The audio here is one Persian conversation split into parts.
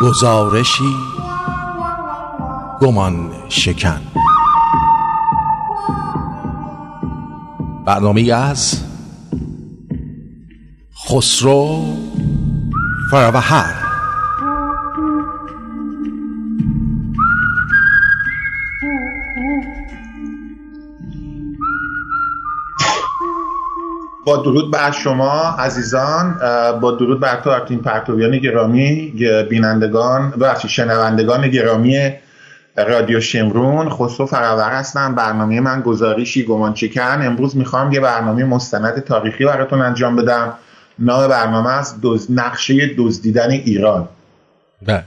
گزارشی گمان شکن. برنامه از خسرو فروهر با درود بر شما عزیزان با درود بر تو ارتین پرتویان گرامی بینندگان ببخشید شنوندگان گرامی رادیو شمرون. خسرو فراور هستم برنامه من گزارشی گمان چکن. امروز می‌خوام یه برنامه مستند تاریخی براتون انجام بدم. نام برنامه است دوز... نقشه دزدیدن ایران. بله.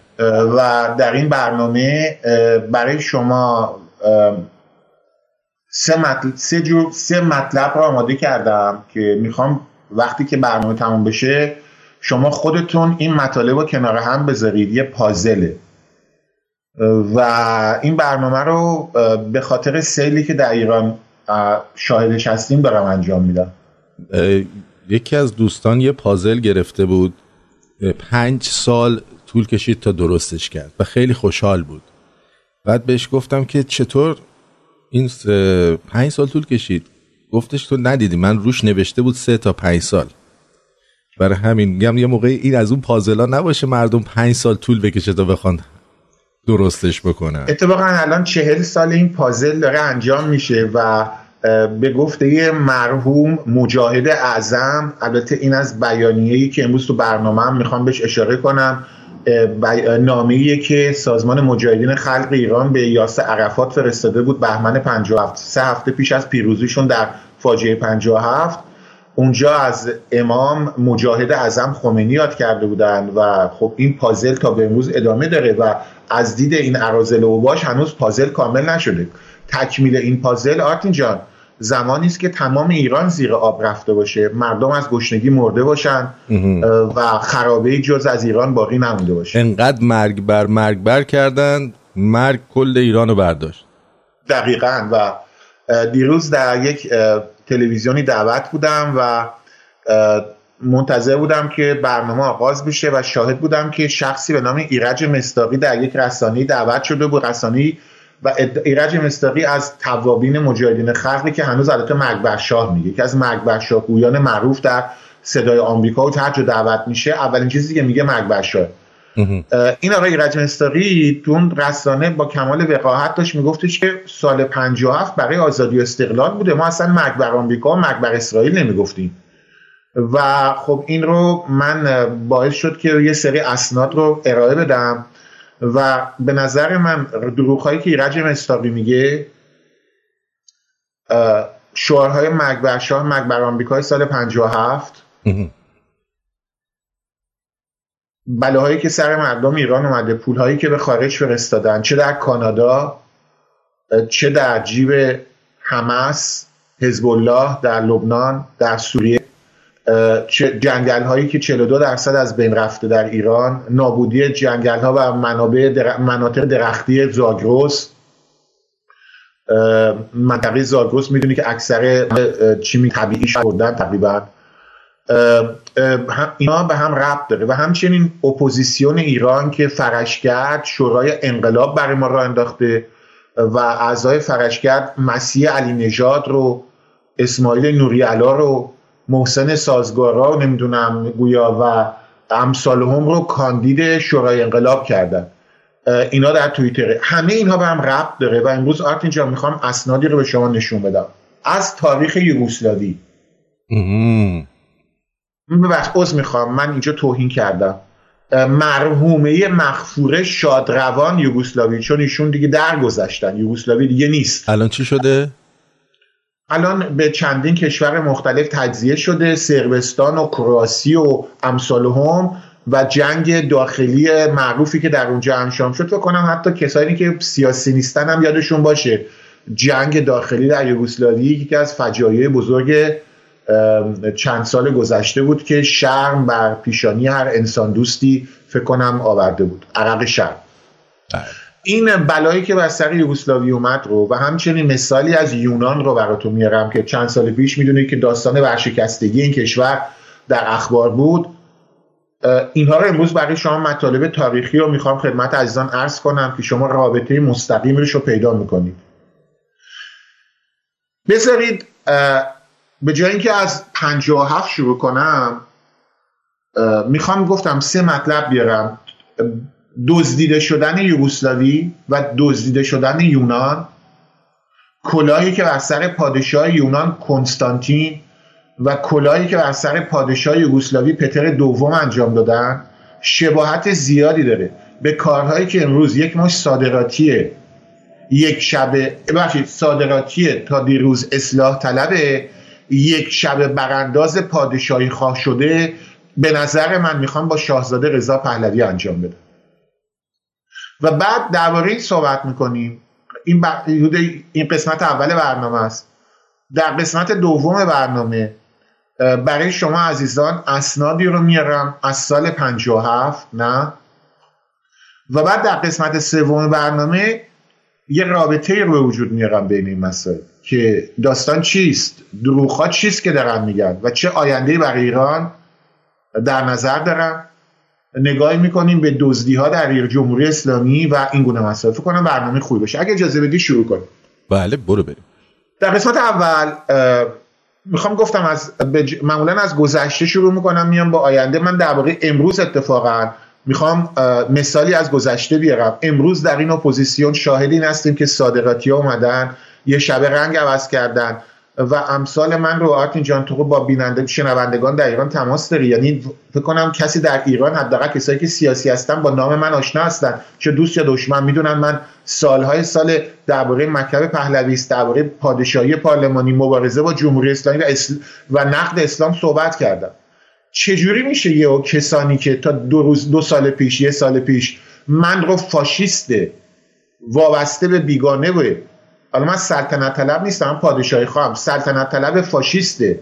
و در این برنامه برای شما سه, مطلب، سه, جور، سه مطلب رو آماده کردم که می‌خوام وقتی که برنامه تموم بشه شما خودتون این مطالب رو کنار هم بذارید. یه پازله و این برنامه رو به خاطر سیلی که در ایران شاهدش هستیم دارم انجام میدم. یکی از دوستان یه پازل گرفته بود. پنج سال طول کشید تا درستش کرد و خیلی خوشحال بود. بعد بهش گفتم که چطور این پنج سال طول کشید. گفتش تو ندیدی من روش نوشته بود سه تا پنج سال. برای همین میگم یه موقع این از اون پازلا نباشه مردم پنج سال طول بکشه تا بخوان درستش بکنن. اتفاقا الان چهل سال این پازل داره انجام میشه و به گفته مرحوم مجاهد اعظم البته این از بیانیه‌ای که امروز تو برنامه هم می‌خوام بهش اشاره کنم نامه‌ایه که سازمان مجاهدین خلق ایران به یاسر عرفات فرستاده بود بهمن 57 سه هفته پیش از پیروزیشون در فاجعه 57 اونجا از امام مجاهد اعظم خمینی یاد کرده بودن و خب این پازل تا به امروز ادامه داره و از دید این عرازل و باش هنوز پازل کامل نشده. تکمیل این پازل آرتین جان زمانی است که تمام ایران زیر آب رفته باشه. مردم از گشنگی مرده باشن و خرابه جز از ایران باقی نمونده باشه. انقدر مرگ بر مرگ بر کردن مرگ کل ایران رو برداشت. دقیقا. و دیروز در یک تلویزیونی دعوت بودم و منتظر بودم که برنامه آغاز بشه و شاهد بودم که شخصی به نام ایرج مستاقی در یک رسانه دعوت شده بود. رسانه و ایرج مستاقی از توابین مجاهدین خلقی که هنوز البته مرگ شاه میگه. که از مرگ شاه گویان معروف در صدای آمریکا و ترج دعوت میشه اولین چیزی که میگه مرگ شاه. این آقای ایرج مستاقی اون رسانه با کمال وقاحت داشت میگفتش که سال 57 برای آزادی و استقلال بوده. ما اصلا مرگ بر آمریکا و مرگ بر اسرائیل نمی‌گفتیم. و خب این رو من باعث شد که یه سری اسناد رو ارائه بدم. و به نظر من دروغ هایی که ایرج مستاقی میگه شعارهای مرگ بر شاه مرگ بر آمریکای سال 57 بلاهایی که سر مردم ایران اومده پولهایی که به خارج فرستادن چه در کانادا چه در جیب حماس حزب الله در لبنان در سوریه. جنگل هایی که 42 درصد از بین رفته در ایران نابودی جنگل ها و منابع در... مناطق درختی زاگرس. منطقه زاگرس می‌دونی که اکثر چیمی طبیعی بردن تقریبا. اینا به هم ربط داره و همچنین اپوزیسیون ایران که فرشگرد شورای انقلاب برای ما راه انداخته و اعضای فرشگرد مسیح علی نژاد رو اسماعیل نوری علا رو محسن سازگارا نمی‌دونم گویا و امثال هم رو کاندید شورای انقلاب کردن. اینا در توییتره همه اینها به هم ربط داره و امروز آرتین جان می‌خوام اسنادی رو به شما نشون بدم. از تاریخ یوگسلاوی. ببخش عذر می‌خوام. من اینجا توهین کردم. مرحومه مخفوره شادروان یوگسلاوی چون ایشون دیگه درگذشتن. یوگسلاوی دیگه نیست. الان چی شده؟ الان به چندین کشور مختلف تجزیه شده سربستان و کراسی و امثال هم و جنگ داخلی معروفی که در اونجا انجام شد. فکر کنم حتی کسانی که سیاسی نیستن هم یادشون باشه. جنگ داخلی در یوگسلاوی یکی از فجایع بزرگ چند سال گذشته بود که شرم بر پیشانی هر انسان دوستی فکر کنم آورده بود. عرق شرم. بله. این بلایی که بر سر یوگسلاوی اومد رو و همچنین مثالی از یونان رو براتون میارم که چند سال پیش می‌دونید که داستان ورشکستگی این کشور در اخبار بود. اینها رو امروز برای شما مطالب تاریخی رو می‌خوام خدمت عزیزان عرض کنم که شما رابطه مستقیمش رو پیدا می‌کنید. بذارید به جای اینکه از 57 شروع کنم می‌خوام گفتم سه مطلب بیارم. دزدیده شدن یوگسلاوی و دزدیده شدن یونان کلاهی که بر سر پادشاه یونان کنستانتین و کلاهی که بر سر پادشاه یوگسلاوی پتر دوم انجام دادن شباهت زیادی داره. به کارهایی که امروز یک مش صادراتیه یک شب ببخشید صادراتیه تا دیروز اصلاح طلبه یک شب برانداز پادشاهی خواه شده به نظر من می‌خوام با شاهزاده رضا پهلوی انجام بده و بعد درباره این صحبت می‌کنیم. این, این قسمت اول برنامه است. در قسمت دوم برنامه برای شما عزیزان اسنادی رو میارم از سال 57 نه؟ و بعد در قسمت سوم برنامه یه رابطه رو به وجود میارم بین این مسائل که داستان چیست دروغ چیست که دارن میگن و چه آینده برای ایران در نظر دارن نگاهی می‌کنیم به دزدی ها در جمهوری اسلامی و این گونه مسائل. فکر کنم برنامه خوبی باشه. اگه اجازه بدی شروع کنیم. بله برو بریم. در قسمت اول می‌خوام گفتم از بج... معمولا از گذشته شروع می‌کنم میام با آینده. من درباره امروز اتفاقا می‌خوام مثالی از گذشته بیارم. امروز در این اپوزیسیون شاهد این هستیم که صادراتی ها اومدن یه شبه رنگ عوض کردن. و امثال من رو آرتین جان تو با بیننده شنوندگان در ایران تماس داری. یعنی فکر کنم کسی در ایران حداقل کسایی که سیاسی هستن با نام من آشنا هستن. چه دوست یا دشمن. می‌دونن من سالهای سال درباره مکتب پهلویسم درباره پادشاهی پارلمانی مبارزه با جمهوری اسلامی و, و نقد اسلام صحبت کردم. چجوری میشه یه کسانی که تا دو, روز دو سال پیش یه سال پیش من رو فاشیسته وابسته به بیگانه بود حالا من سلطنت طلب نیستم پادشاهی خواهم. سلطنت طلب فاشیسته.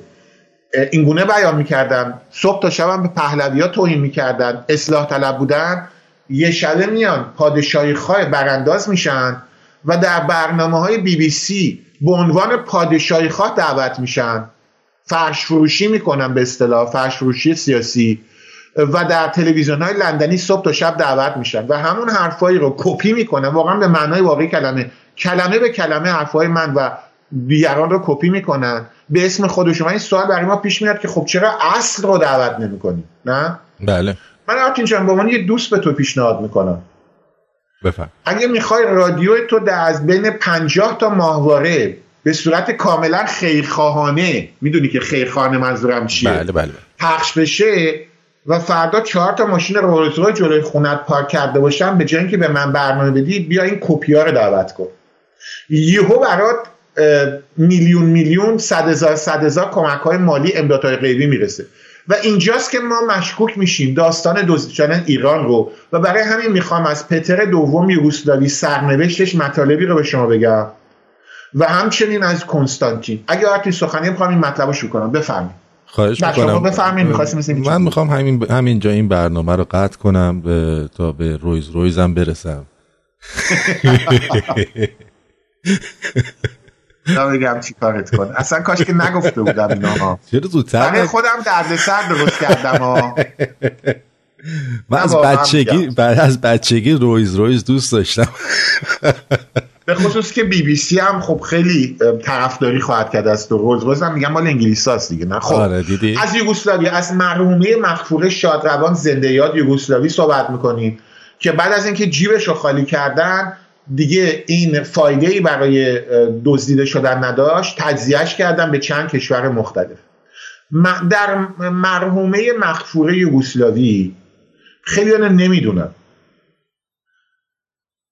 اینگونه بیان می‌کردن. صبح تا شبم به پهلوی ها توهین می‌کردن. اصلاح طلب بودن. یه شبه میان. پادشاهی خواه برانداز میشن و در برنامه های بی بی سی به عنوان پادشاهی خواه دعوت میشن. فرش فروشی می‌کنن به اصطلاح. فرش فروشی سیاسی. و در تلویزیون های لندنی صبح تا شب دعوت میشن و همون حرفایی رو کپی می‌کنن واقعا به معنای واقعی کلمه. کلمه به کلمه حرفهای من و دیگران رو کپی می‌کنن. به اسم خودشون این سوال برای ما پیش میاد که خب چرا اصل رو دعوت نمی‌کنی؟ نه؟ بله. من آرتین جان به عنوان یه دوست به تو پیشنهاد می‌کنم. بفهم اگه می‌خوای رادیو تو در از بین پنجاه تا ماهواره به صورت کاملا خیرخواهانه می‌دونی که خیرخواهانه منظورم چیه؟ بله بله. پخش بشه و فردا چهار تا ماشین رولز جلوی خونت پارک کرده باشم به جای اینکه به من برنامه بدی بیا این کپی رو دعوت کن. یهو برات میلیون میلیون صد هزار صد هزار کمک های مالی امدادهای غیبی می‌رسه. و اینجاست که ما مشکوک میشیم. داستان دزدیدن ایران رو. و برای همین می‌خوام از پتر دوم یوگسلاوی سرنوشتش مطالبی رو به شما بگم. و همچنین از کنستانتین. اگه آرتی سخنی می‌خوام این مطلب رو شروع کنم. بفرمایید. خواهش می‌کنم. من می‌خوام همین همینجا این برنامه رو قطع کنم به تا به رویز رویزم برسم. بگم چی کارت کن اصلا کاش که نگفته بودم اینا چرا زودتر خودم درد سر درست کردم ها. من از بچگی بعد از بچگی رویز رویز دوست داشتم. به خصوص که بی بی سی هم خب خیلی طرفداری خواهد کرد از تو روز روز هم میگم مال انگلیس هست دیگه نه؟ خب آره دیدی؟ از یوگسلاوی از مرحومه مغفور شادروان زنده یاد یوگسلاوی صحبت می‌کنیم که بعد از اینکه جیبش رو خالی کردن دیگه این فایده ای برای دزدیده شدن نداشت تجزیهش کردن به چند کشور مختلف. در مرحومه مخفوره یوگسلاوی خیلی نمی‌دونن.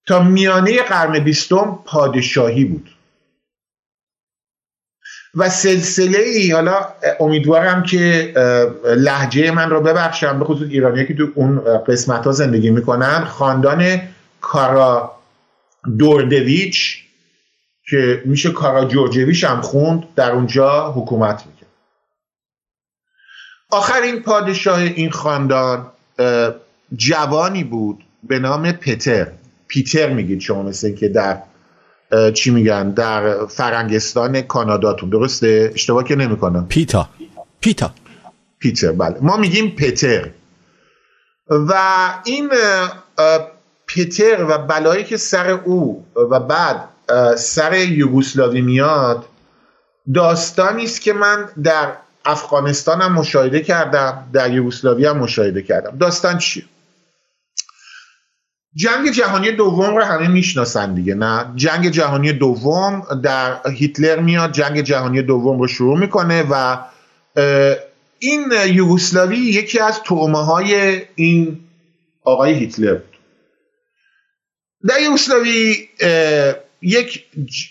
تا میانه قرن بیستم پادشاهی بود. و سلسله ای حالا امیدوارم که لحجه من رو ببخشم به خصوص ایرانی که تو اون قسمت ها زندگی می‌کنن. خاندان کارا دوردویچ که میشه کارا جورجویش هم خوند در اونجا حکومت می‌کرد. آخرین پادشاه این خاندان جوانی بود به نام پتر. پیتر میگید شما مثل که در چی میگن در فرنگستان کاناداتون. درسته؟ اشتباه که نمی‌کنم. پیتا. پیتا. پیتر بله. ما میگیم پتر. و این پتر و بلایی که سر او و بعد سر یوگوسلاوی میاد داستانی است که من در افغانستان هم مشاهده کردم در یوگسلاوی هم مشاهده کردم. داستان چیه؟ جنگ جهانی دوم رو همه می‌شناسن دیگه نه؟ جنگ جهانی دوم در هیتلر میاد جنگ جهانی دوم رو شروع می‌کنه و این یوگسلاوی یکی از تومه های این آقای هیتلر بود. در یوگسلاوی یک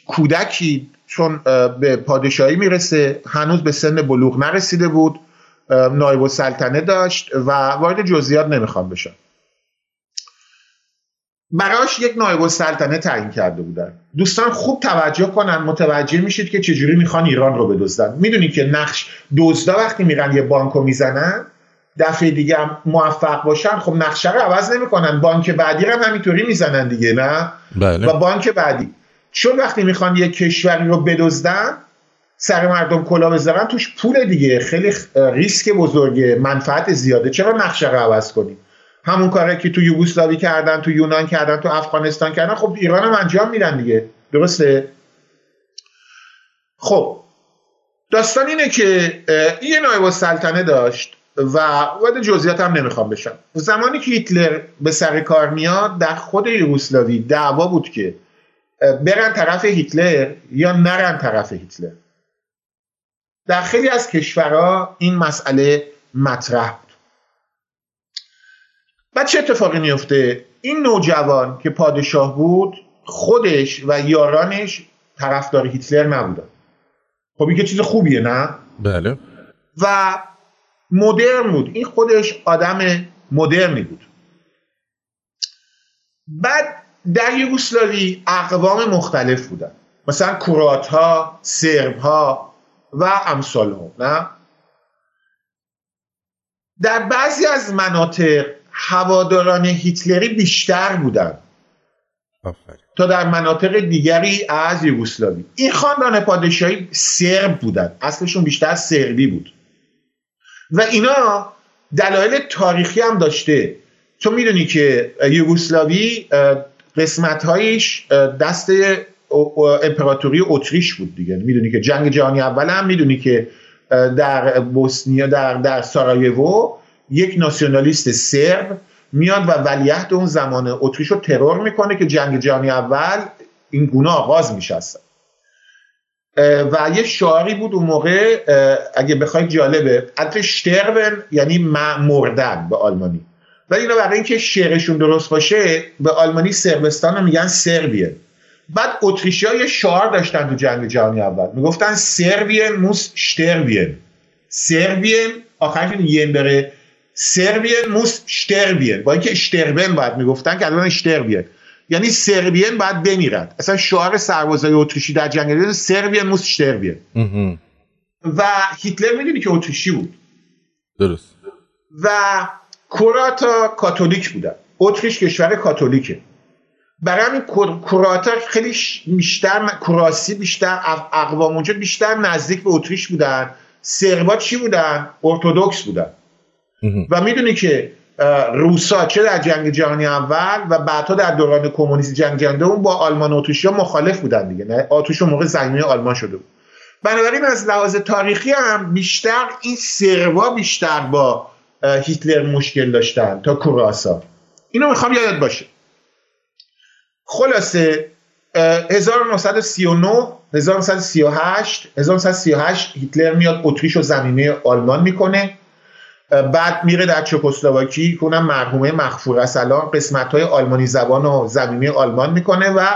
کودکی چون به پادشاهی می‌رسه هنوز به سن بلوغ نرسیده بود نایب و سلطنه داشت و وارد جزئیات نمی‌خوام بشم. براش یک نایب السلطنه تعیین کرده بودن. دوستان خوب توجه کنن متوجه میشید که چجوری می‌خوان ایران رو بدزدن. می‌دونید که نقش دزدا وقتی میرن یه بانکو می‌زنن دفعه دیگه هم موفق باشن خب نقشه رو عوض نمی‌کنن. بانک بعدی هم همینطوری می‌زنن دیگه نه؟ بله. و بانک بعدی. چون وقتی می‌خوان یه کشوری رو بدزدن سر مردم کلا بذارن توش پول دیگه. خیلی ریسک بزرگه منفعت زیاده. چرا نقشه رو عوض کنیم؟ همون کاری که تو یوگسلاوی کردن تو یونان کردن تو افغانستان کردن خب ایران هم انجام میدن دیگه. درسته؟ خب داستان اینه که یه نایب سلطنه داشت و وارد جزئیات هم نمی‌خوام بشم. زمانی که هیتلر به سر کار میاد در خود یوگسلاوی دعوا بود که برن طرف هیتلر یا نرن طرف هیتلر. در خیلی از کشورها این مسئله مطرح بعد چه اتفاقی میفته این نوجوان که پادشاه بود خودش و یارانش طرفدار هیتلر نبودن. خب این که چیز خوبیه نه؟ بله. و مدرن بود. این خودش آدم مدرنی بود. بعد در یوگسلاوی اقوام مختلف بودن. مثلا کروات ها سرب ها و امثال هم نه؟ در بعضی از مناطق هواداران هیتلری بیشتر بودن. تا در مناطق دیگری از یوگسلاوی. این خاندان پادشاهی سرب بودن. اصلشون بیشتر سربی بود. و اینا دلایل تاریخی هم داشته. چون می‌دونی که یوگسلاوی قسمت هایش دست امپراتوری اتریش بود دیگه. می‌دونی که جنگ جهانی اول هم می‌دونی که در بوسنیا در در سارایوو یک ناسیونالیست سرب میاد و ولیعهد اون زمان اتریش رو ترور می‌کنه که جنگ جهانی اول این گونه آغاز میشه و یه شعاری بود اون موقع اگه بخواید جالبه حتی شترون یعنی مردن به آلمانی. ولی اینا برای اینکه شعرشون درست باشه به آلمانی سربستان رو میگن سربیه. بعد اتریشی یه شعار داشتن تو جنگ جهانی اول. می‌گفتن سربین موس شتربین سربین آخرش ین داره سربین موس شتربین با اینکه شتربن باید می‌گفتن که الان شتربین یعنی سربین باید بمیرد. اصلا شعار سربازای اتریشی در جنگ سربین موس شتربین و هیتلر می‌دونی که اتریشی بود. درست. و کراتا کاتولیک بودن. اتریش کشور کاتولیکه. برای همین کراتا خیلی بیشتر کراسی بیشتر اقوام اونجا بیشتر نزدیک به اتریش بودن. سربا چی بودن؟ ارتودکس بودن. و می‌دونی که روسا چه در جنگ جهانی اول و بعدها در دوران کمونیسم جنگ جهانی دوم با آلمان و اتریشیا مخالف بودن دیگه؟ نه اتریش موقع زمینه آلمان شده بود. بنابراین از لحاظ تاریخی هم بیشتر این سروا بیشتر با هیتلر مشکل داشتن تا کوراسا. اینو می‌خوام یادت باشه. خلاصه 1939 1938 1938 هیتلر میاد اتریش و زمینه آلمان می‌کنه. بعد میره در چکسلواکی که اونم مرحومه مخفور الان قسمت های آلمانی زبان و زمینه آلمان می‌کنه و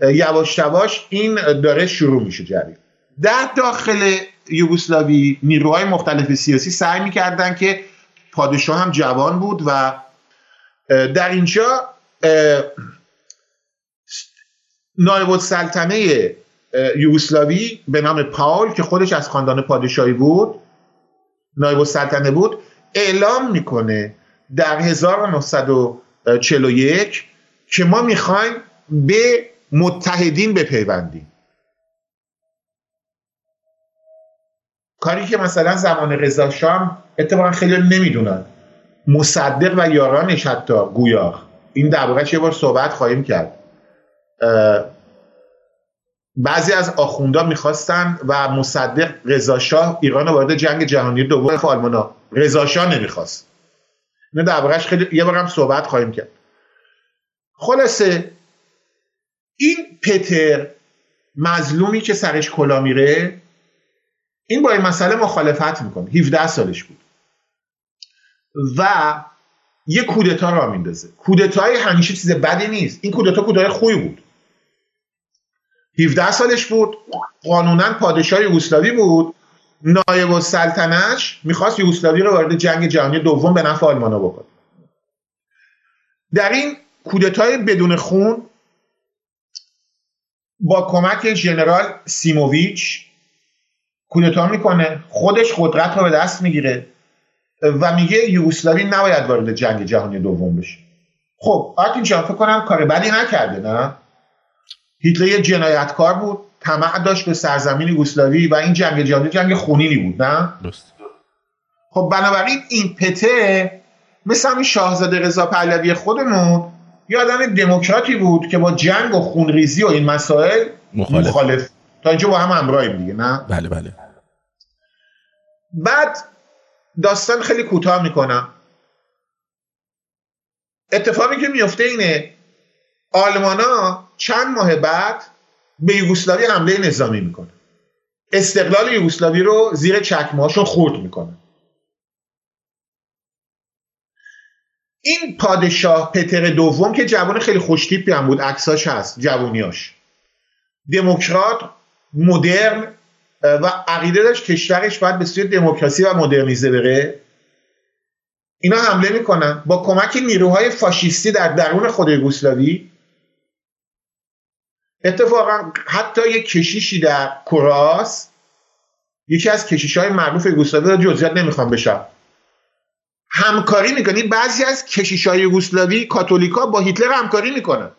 یواش یواش این داره شروع میشه جریان در داخل یوگسلاوی نیروهای مختلف سیاسی سعی می‌کردن که پادشاه هم جوان بود و در اینجا نایب السلطنه یوگسلاوی به نام پاول که خودش از خاندان پادشاهی بود نایب السلطنه بود اعلام می‌کنه در 1941 که ما می‌خوایم به متحدین بپیوندیم. کاری که مثلا زمان رضا شاه اتفاقا خیلی نمی‌دونن. مصدق و یارانش حتی گویا. این در یه بار صحبت خواهیم کرد. بعضی از آخوندا می‌خواستن و مصدق رضا شاه ایران وارد جنگ جهانی دوم آلمانا. رضا شاه نمی‌خواست. اینو در خیلی یه بار هم صحبت خواهیم کرد. خلاصه این پتر مظلومی که سرش کلا میره این با این مسئله مخالفت می‌کنه. 17 سالش بود. و یه کودتا را میندازه. کودتای همیشه چیز بدی نیست. این کودتا کودتای خوبی بود. 17 سالش بود. قانونا پادشاه یوگسلاوی بود. نایب السلطنش می‌خواست یوگسلاوی رو وارد جنگ جهانی دوم به نفع آلمانا بکنه. در این کودتای بدون خون با کمک ژنرال سیموویچ کودتا می‌کنه. خودش قدرت رو به دست می‌گیره و میگه یوگسلاوی نباید وارد جنگ جهانی دوم بشه. خب آرتین جان فکر کنم کار بدی نکرده نه؟ هیتلر یه جنایتکار بود طمع داشت به سرزمین یوگسلاوی و این جنگ جهانی جنگ خونینی بود نه؟ خب بنابراین این پته مثل همین شاهزاده رضا پهلوی خودمون یه آدم دموکراتی بود که با جنگ و خونریزی و این مسائل مخالف, مخالف. تا اینجا با هم همراهیم دیگه نه؟ بله بله. بعد داستان خیلی کوتاه می‌کنم. اتفاقی که میفته اینه آلمانا چند ماه بعد به یوگسلاوی حمله نظامی می‌کنه. استقلال یوگسلاوی رو زیر چکمهاشون خورد می‌کنه. این پادشاه پتر دوم که جوان خیلی خوشتیپی هم بود عکساش هست جوونیاش. دموکرات مدرن و عقیده داشت کشورش باید به سوی دموکراسی و مدرنیزه بره. اینا حمله می‌کنن. با کمک نیروهای فاشیستی در درون خود یوگسلاوی اتفاقا حتی یک کشیشی در کراس یکی از کشیش های معروف یوگسلاوی رو جزئیات نمی‌خوام بشم. همکاری می‌کنی بعضی از کشیش های یوگسلاوی کاتولیکا با هیتلر همکاری می‌کنن.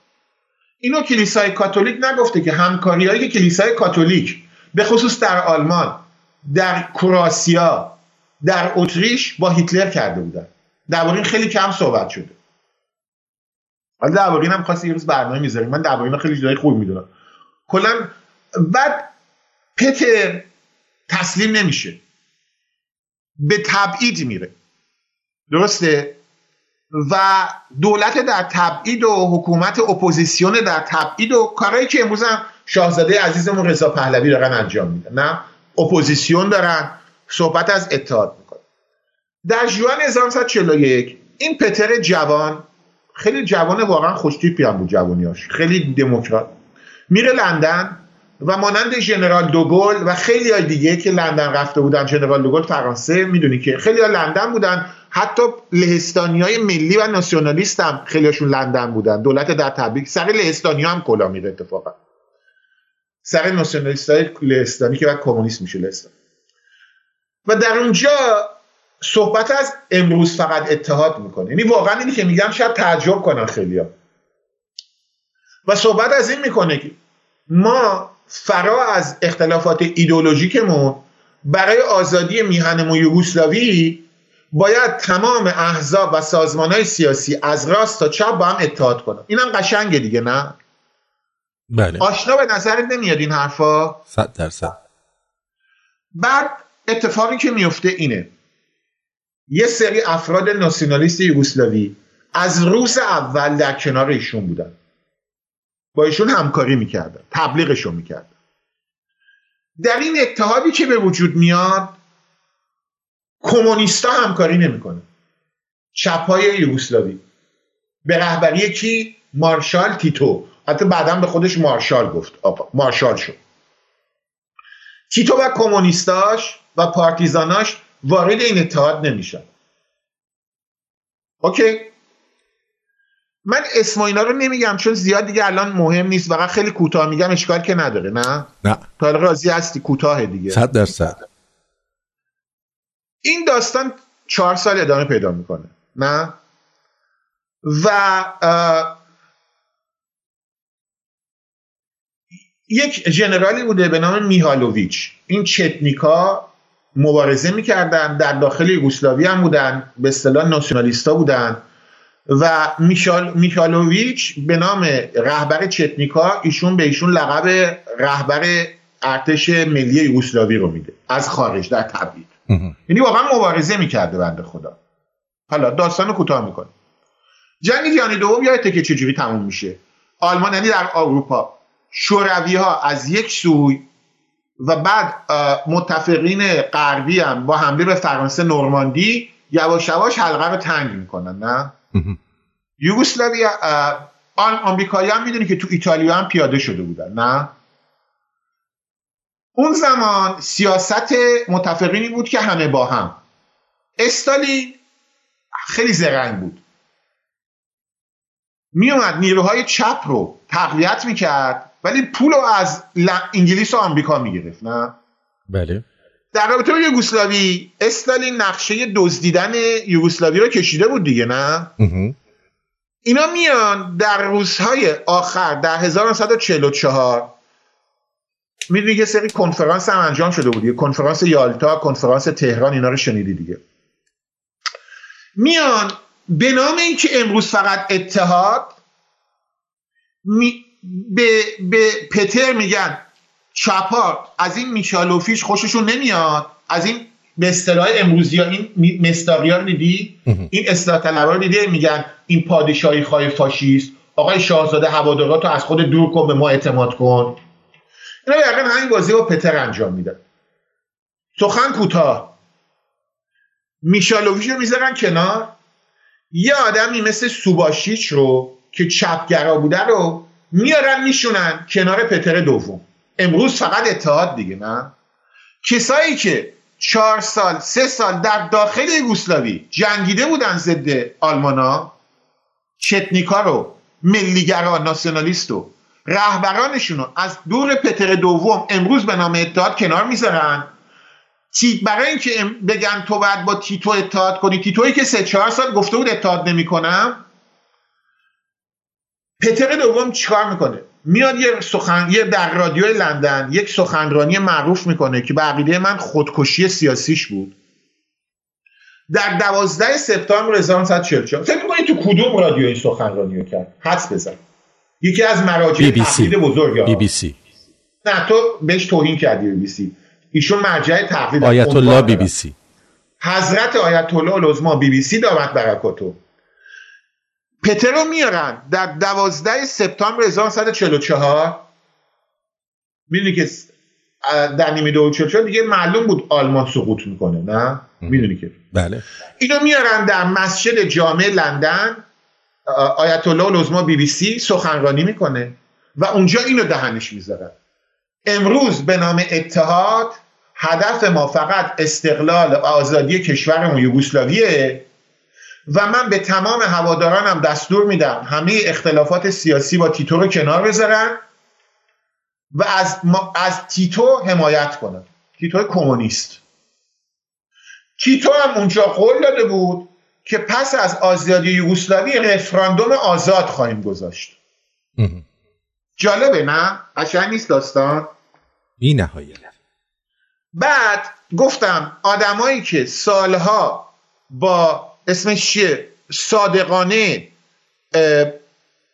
اینو کلیسای کاتولیک نگفته که همکاری های کلیسای کاتولیک به خصوص در آلمان در کراسیا در اتریش با هیتلر کرده بودن. درباره این خیلی کم صحبت شده. حالا درباره این هم یه روز برنامه می‌ذاریم. من درباره این خیلی جای خوب می‌دونم. کلا بعد پتر تسلیم نمیشه. به تبعید میره. درسته؟ و دولت در تبعید و حکومت اپوزیسیون در تبعید و کارهایی که امروز هم شاهزاده عزیزمون رضا پهلوی دارن انجام میدن. نه؟ اپوزیسیون دارن. صحبت از اتحاد می‌کنن. در جوان 1941 این پتر جوان خیلی جوان واقعا خوشتیپی هم بود جوانیاش. خیلی دموکرات. میره لندن و مانند ژنرال دوگل و خیلی های دیگه که لندن رفته بودن ژنرال دوگل فرانسه می‌دونی که خیلی ها لندن بودن. حتی لهستانی های ملی و ناسیونالیست هم خیلیشون لندن بودن. دولت در تبعید. سر لهستانی هم کلا میره اتفاقا. سر ناسیونالیست های لهستانی که بعد کمونیست میشه لهستان. و در اونجا صحبت از امروز فقط اتحاد می‌کنه. یعنی واقعا اینی که میگم شاید تعجب کنن خیلیا و صحبت از این می‌کنه که ما فرا از اختلافات ایدولوژیکمون برای آزادی میهنمون یوگسلاوی باید تمام احزاب و سازمان های سیاسی از راست تا چپ با هم اتحاد کنن. اینم قشنگه دیگه نه؟ بله. آشنا به نظرت نمیاد این حرفا؟ صد درصد. بعد اتفاقی که میفته اینه. یه سری افراد ناسیونالیست یوگسلاوی از روز اول در کنار ایشون بودن. با ایشون همکاری می‌کردن تبلیغشون می‌کردن. در این اتحادی که به وجود میاد کمونیستا همکاری نمی‌کنه. چپای یوگسلاوی. به رهبری کی؟ مارشال تیتو. حتی بعدا به خودش مارشال گفت. مارشال شد. تیتو و کمونیستاش و پارتیزاناش وارد این اتحاد نمیشن. اوکی. من اسم اینا رو نمیگم چون زیاد دیگه الان مهم نیست. واقعا خیلی کوتاه میگم اشکال که نداره نه؟ نه. تا راضی هستی؟ کوتاه دیگه. صد درصد. این داستان چهار سال ادامه پیدا می‌کنه. نه؟ و یک جنرالی بوده به نام میهالوویچ. این چتنیکا مبارزه می‌کردن در داخل یوگسلاوی هم بودن به اصطلاح ناسیونالیستا بودن. و میشال میکالوویچ به نام رهبر چتنیکا ایشون به ایشون لقب رهبر ارتش ملی یوگسلاوی رو میده از خارج در تبعید. یعنی واقعا مبارزه می‌کرده بنده خدا. حالا داستان کوتاه می‌کنه جنگ جهانی دوم یادته که چجوری تموم میشه؟ آلمان یعنی در اروپا شوروی ها از یک سوی و بعد متفقین غربی هم با حمله به فرانسه نورماندی یواش یواش حلقه رو تنگ می‌کنن نه؟ یوگسلاوی آمریکایی هم می‌دونی که تو ایتالیا هم پیاده شده بودن نه؟ اون زمان سیاست متفقینی بود که همه با هم. استالین خیلی زرنگ بود. میومد نیروهای چپ رو تقویت می‌کرد. ولی پول رو از انگلیس و آمریکا می‌گرفت نه؟ بله. در رابطه با یوگسلاوی استالین نقشه دزدیدن یوگسلاوی رو کشیده بود دیگه نه؟ اینا میان در روزهای آخر در 1944 می‌دونی که سری کنفرانس هم انجام شده بود کنفرانس یالتا کنفرانس تهران اینا رو شنیدی دیگه. میان به نام اینکه امروز فقط اتحاد می به, به پتر میگن چپا از این میشالوفیش خوششون نمیاد. از این به اصطلاح امروزی ها این مستاقی ها رو دیدی؟ این اصلاح طلبا رو دیدی؟ میگن این پادشاهی خواهی فاشیست. آقای شاهزاده هوادارات رو از خود دور کن به ما اعتماد کن. اینا یقینا همین بازی با پتر انجام میدن سخن کوتاه. میشالوفیش رو می‌ذارن کنار. یه آدمی مثل سوباشیچ رو که چپگرا بوده رو میارن میشونن کنار پتر دوم. امروز فقط اتحاد دیگه نه؟ کسایی که چهار سال سه سال در داخل یوگسلاوی جنگیده بودن ضد آلمانا چتنیکا رو ملیگرا ناسیونالیست و رهبرانشون رو از دور پتر دوم امروز به نام اتحاد کنار می‌ذارن. برای اینکه بگن تو باید با تیتو اتحاد کنی تیتویی که سه چهار سال گفته بود اتحاد نمی‌کنم پتر دوم چیکار می‌کنه؟ میاد یه سخن یه در رادیو لندن یک سخنرانی معروف می‌کنه که به عقیده من خودکشی سیاسیش بود. در دوازده سپتامبر 1944 فکر می‌کنی تو کدوم رادیو این سخنرانی رو کرد؟ حدس بزن. یکی از مراجع تحقیق بزرگ بی بی سی. نه تو بهش توهین کردی بی بی سی. ایشون مرجع تحقیق آیت الله بی بی سی. حضرت آیت الله العظما بی بی سی دامت برکاته. پتر رو میارن در دوازده سپتامبر 1944 می‌دونی که در نیمه دو دیگه معلوم بود آلمان سقوط می‌کنه نه؟ می‌دونی که؟ بله. اینو میارن در مسجد جامع لندن آیت الله العظما بی بی سی سخنرانی می‌کنه و اونجا اینو دهنش می‌ذارن. امروز به نام اتحاد هدف ما فقط استقلال و آزادی کشورمون یوگسلاویه و من به تمام هوادارانم دستور میدم همه اختلافات سیاسی با تیتو رو کنار بذارن و از, از تیتو حمایت کنن. تیتو کمونیست. تیتو هم اونجا قول داده بود که پس از آزادی یوگسلاوی رفراندوم آزاد خواهیم گذاشت. جالبه نه؟ قشنگ نیست داستان؟ بی نهایت. بعد گفتم آدمایی که سالها با اسمش چیه؟ صادقانه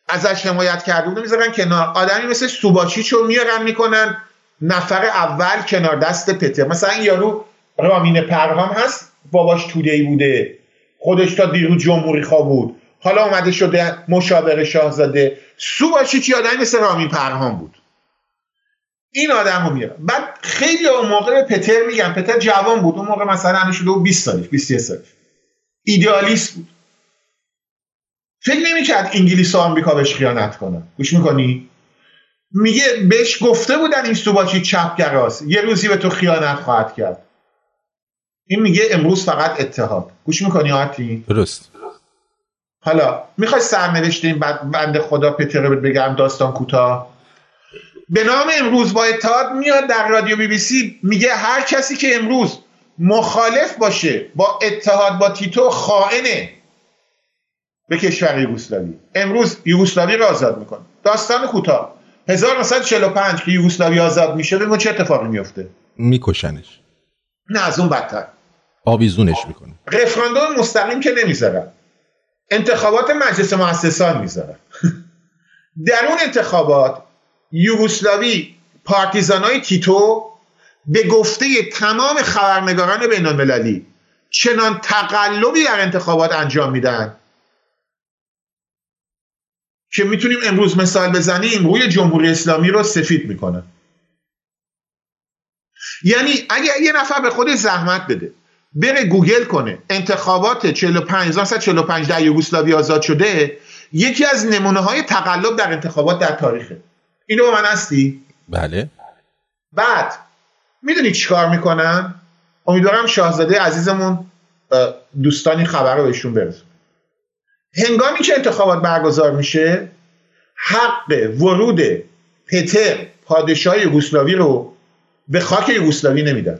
ازش حمایت کرده بودن می‌ذارن کنار. آدمی مثل سوباچیچو میارن می‌کنن نفر اول کنار دست پتر. مثلا یارو رامین پرهام هست باباش توده ای بوده. خودش تا دیروز جمهوری خواه بود. حالا اومده شده مشاور شاهزاده. سوباچیچ آدمی مثل رامین پرهام بود. این آدم رو میارن. بعد خیلی اون موقع به پتر میگن. پتر جوان بود. اون موقع مثلا هنوز شده 20 سالش 21 سالش. ایدئالیست بود فکر نمی‌کرد انگلیس و آمریکا بهش خیانت کنن گوش می‌کنی؟ میگه بهش گفته بودن این سوباچی چپگراست. یه روزی به تو خیانت خواهد کرد. این میگه امروز فقط اتحاد. گوش می‌کنی آتی؟ درست. حالا می‌خوای سرنوشت این بند خدا پتر رو بگم داستان کوتاه؟ به نام امروز با اتحاد میاد در رادیو بی بی سی میگه هر کسی که امروز مخالف باشه با اتحاد با تیتو خائنه. به کشور یوگسلاوی. امروز یوگسلاوی رو آزاد می‌کنه. داستان کوتاه. 1945 که یوگسلاوی آزاد میشه بگو چه اتفاقی میفته میکشنش. نه از اون بدتر. آویزونش می‌کنه. رفراندوم مستقیم که نمی‌ذارن انتخابات مجلس مؤسسان می‌ذارن در اون انتخابات یوگسلاوی پارتیزانای تیتو به گفته تمام خبرنگاران بین المللی چنان تقلبی در انتخابات انجام میدن که می‌تونیم امروز مثال بزنیم روی جمهوری اسلامی رو سفید می‌کنن. یعنی اگر یه نفر به خود زحمت بده بره گوگل کنه انتخابات 45 45 در یوگسلاوی آزاد شده یکی از نمونه های تقلب در انتخابات در تاریخه. اینو با من هستی؟ بله. بعد می‌دونی چیکار می‌کنن؟ امیدوارم شاهزاده عزیزمون دوستانی خبر رو بهشون برسون هنگامی که انتخابات برگزار میشه حق ورود پتر پادشاه یوگسلاوی رو به خاک یوگسلاوی نمیدن.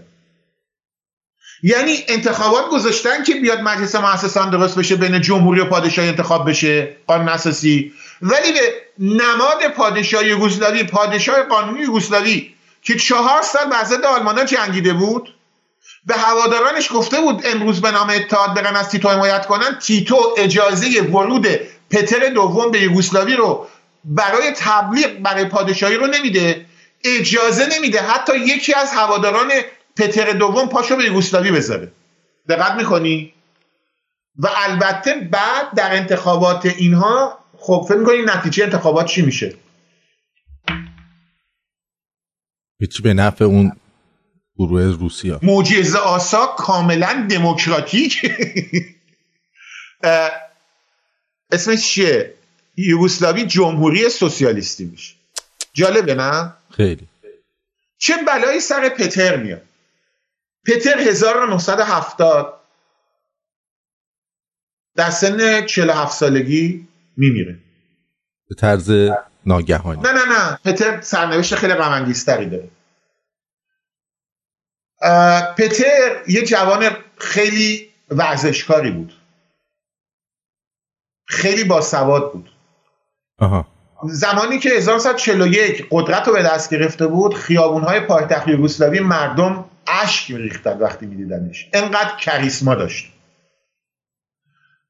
یعنی انتخابات گذاشتن که بیاد مجلس مؤسسان درست بشه بین جمهوری و پادشاهی انتخاب بشه قانون اساسی. ولی به نماد پادشاه یوگسلاوی پادشاه قانونی یوگسلاوی که چهار سال بر ضد آلمانا جنگیده بود به هوادارانش گفته بود امروز به نام اتحاد برن از تیتو حمایت کنن تیتو اجازه ورود پتر دوم به یوگسلاوی رو برای تبلیغ برای پادشاهی رو نمیده اجازه نمیده حتی یکی از هواداران پتر دوم پاشو به یوگسلاوی بذاره. دقت می‌کنی؟ و البته بعد در انتخابات اینها خب فکر می‌کنی نتیجه انتخابات چی میشه؟ هیچ به نفع اون گروه روسیا معجزه آسا کاملا دموکراتیک. اسمش چیه؟ یوگسلاوی جمهوری سوسیالیستی میشه. جالبه نه؟ خیلی. چه بلایی سر پتر میاد؟ پتر 1970 در سن 47 سالگی میمیره. به طرز ناگهانی. نه نه نه. پتر سرنوشت خیلی غم داره. پتر یه جوان خیلی ورزشکاری بود. خیلی باسواد بود. آها. زمانی که 1941 قدرت رو به دست گرفته بود خیابونهای پایتخت یوگسلاوی مردم اشک میریختن وقتی میدیدنش. انقدر کریسما داشت.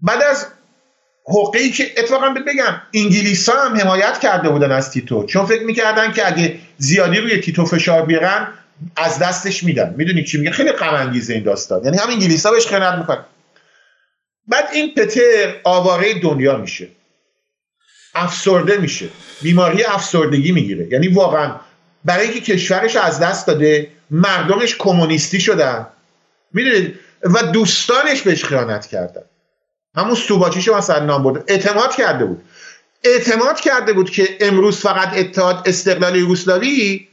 بعد از حقی که اتفاقا بگم انگلیس ها هم حمایت کرده بودن از تیتو. چون فکر می‌کردن که اگه زیادی روی تیتو فشار بیارن از دستش میدن. می‌دونی چی میگن خیلی غم این داستان. یعنی هم انگلیس ها بهش خیانت می‌کنن بعد این پتر آواره دنیا میشه. افسرده میشه. بیماری افسردگی می‌گیره. یعنی واقعا برای اینکه کشورش از دست داده مردمش کمونیستی شدن. می‌دونید و دوستانش بهش خیانت کردن. همون سوباچیشو مثلا نام برده. اعتماد کرده بود. اعتماد کرده بود که امروز فقط اتحاد استقلال یوگسلاوی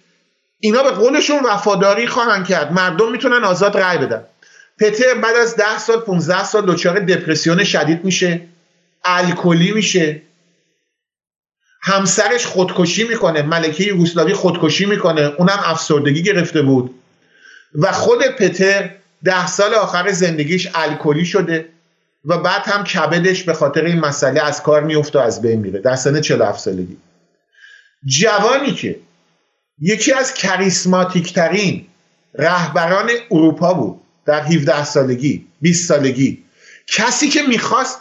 اینا به قولشون وفاداری خواهند کرد. مردم می‌تونن آزاد رأی بدن. پتر بعد از ده سال 15 سال دچار دپرسیون شدید میشه. الکلی میشه. همسرش خودکشی می‌کنه. ملکه یوگسلاوی خودکشی می‌کنه. اونم افسردگی گرفته بود. و خود پتر ده سال آخر زندگیش الکلی شده. و بعد هم کبدش به خاطر این مسئله از کار میفته و از بین میره. در سن 47 سالگی. جوانی که یکی از کریسماتیک ترین رهبران اروپا بود در 17 سالگی 20 سالگی. کسی که می‌خواست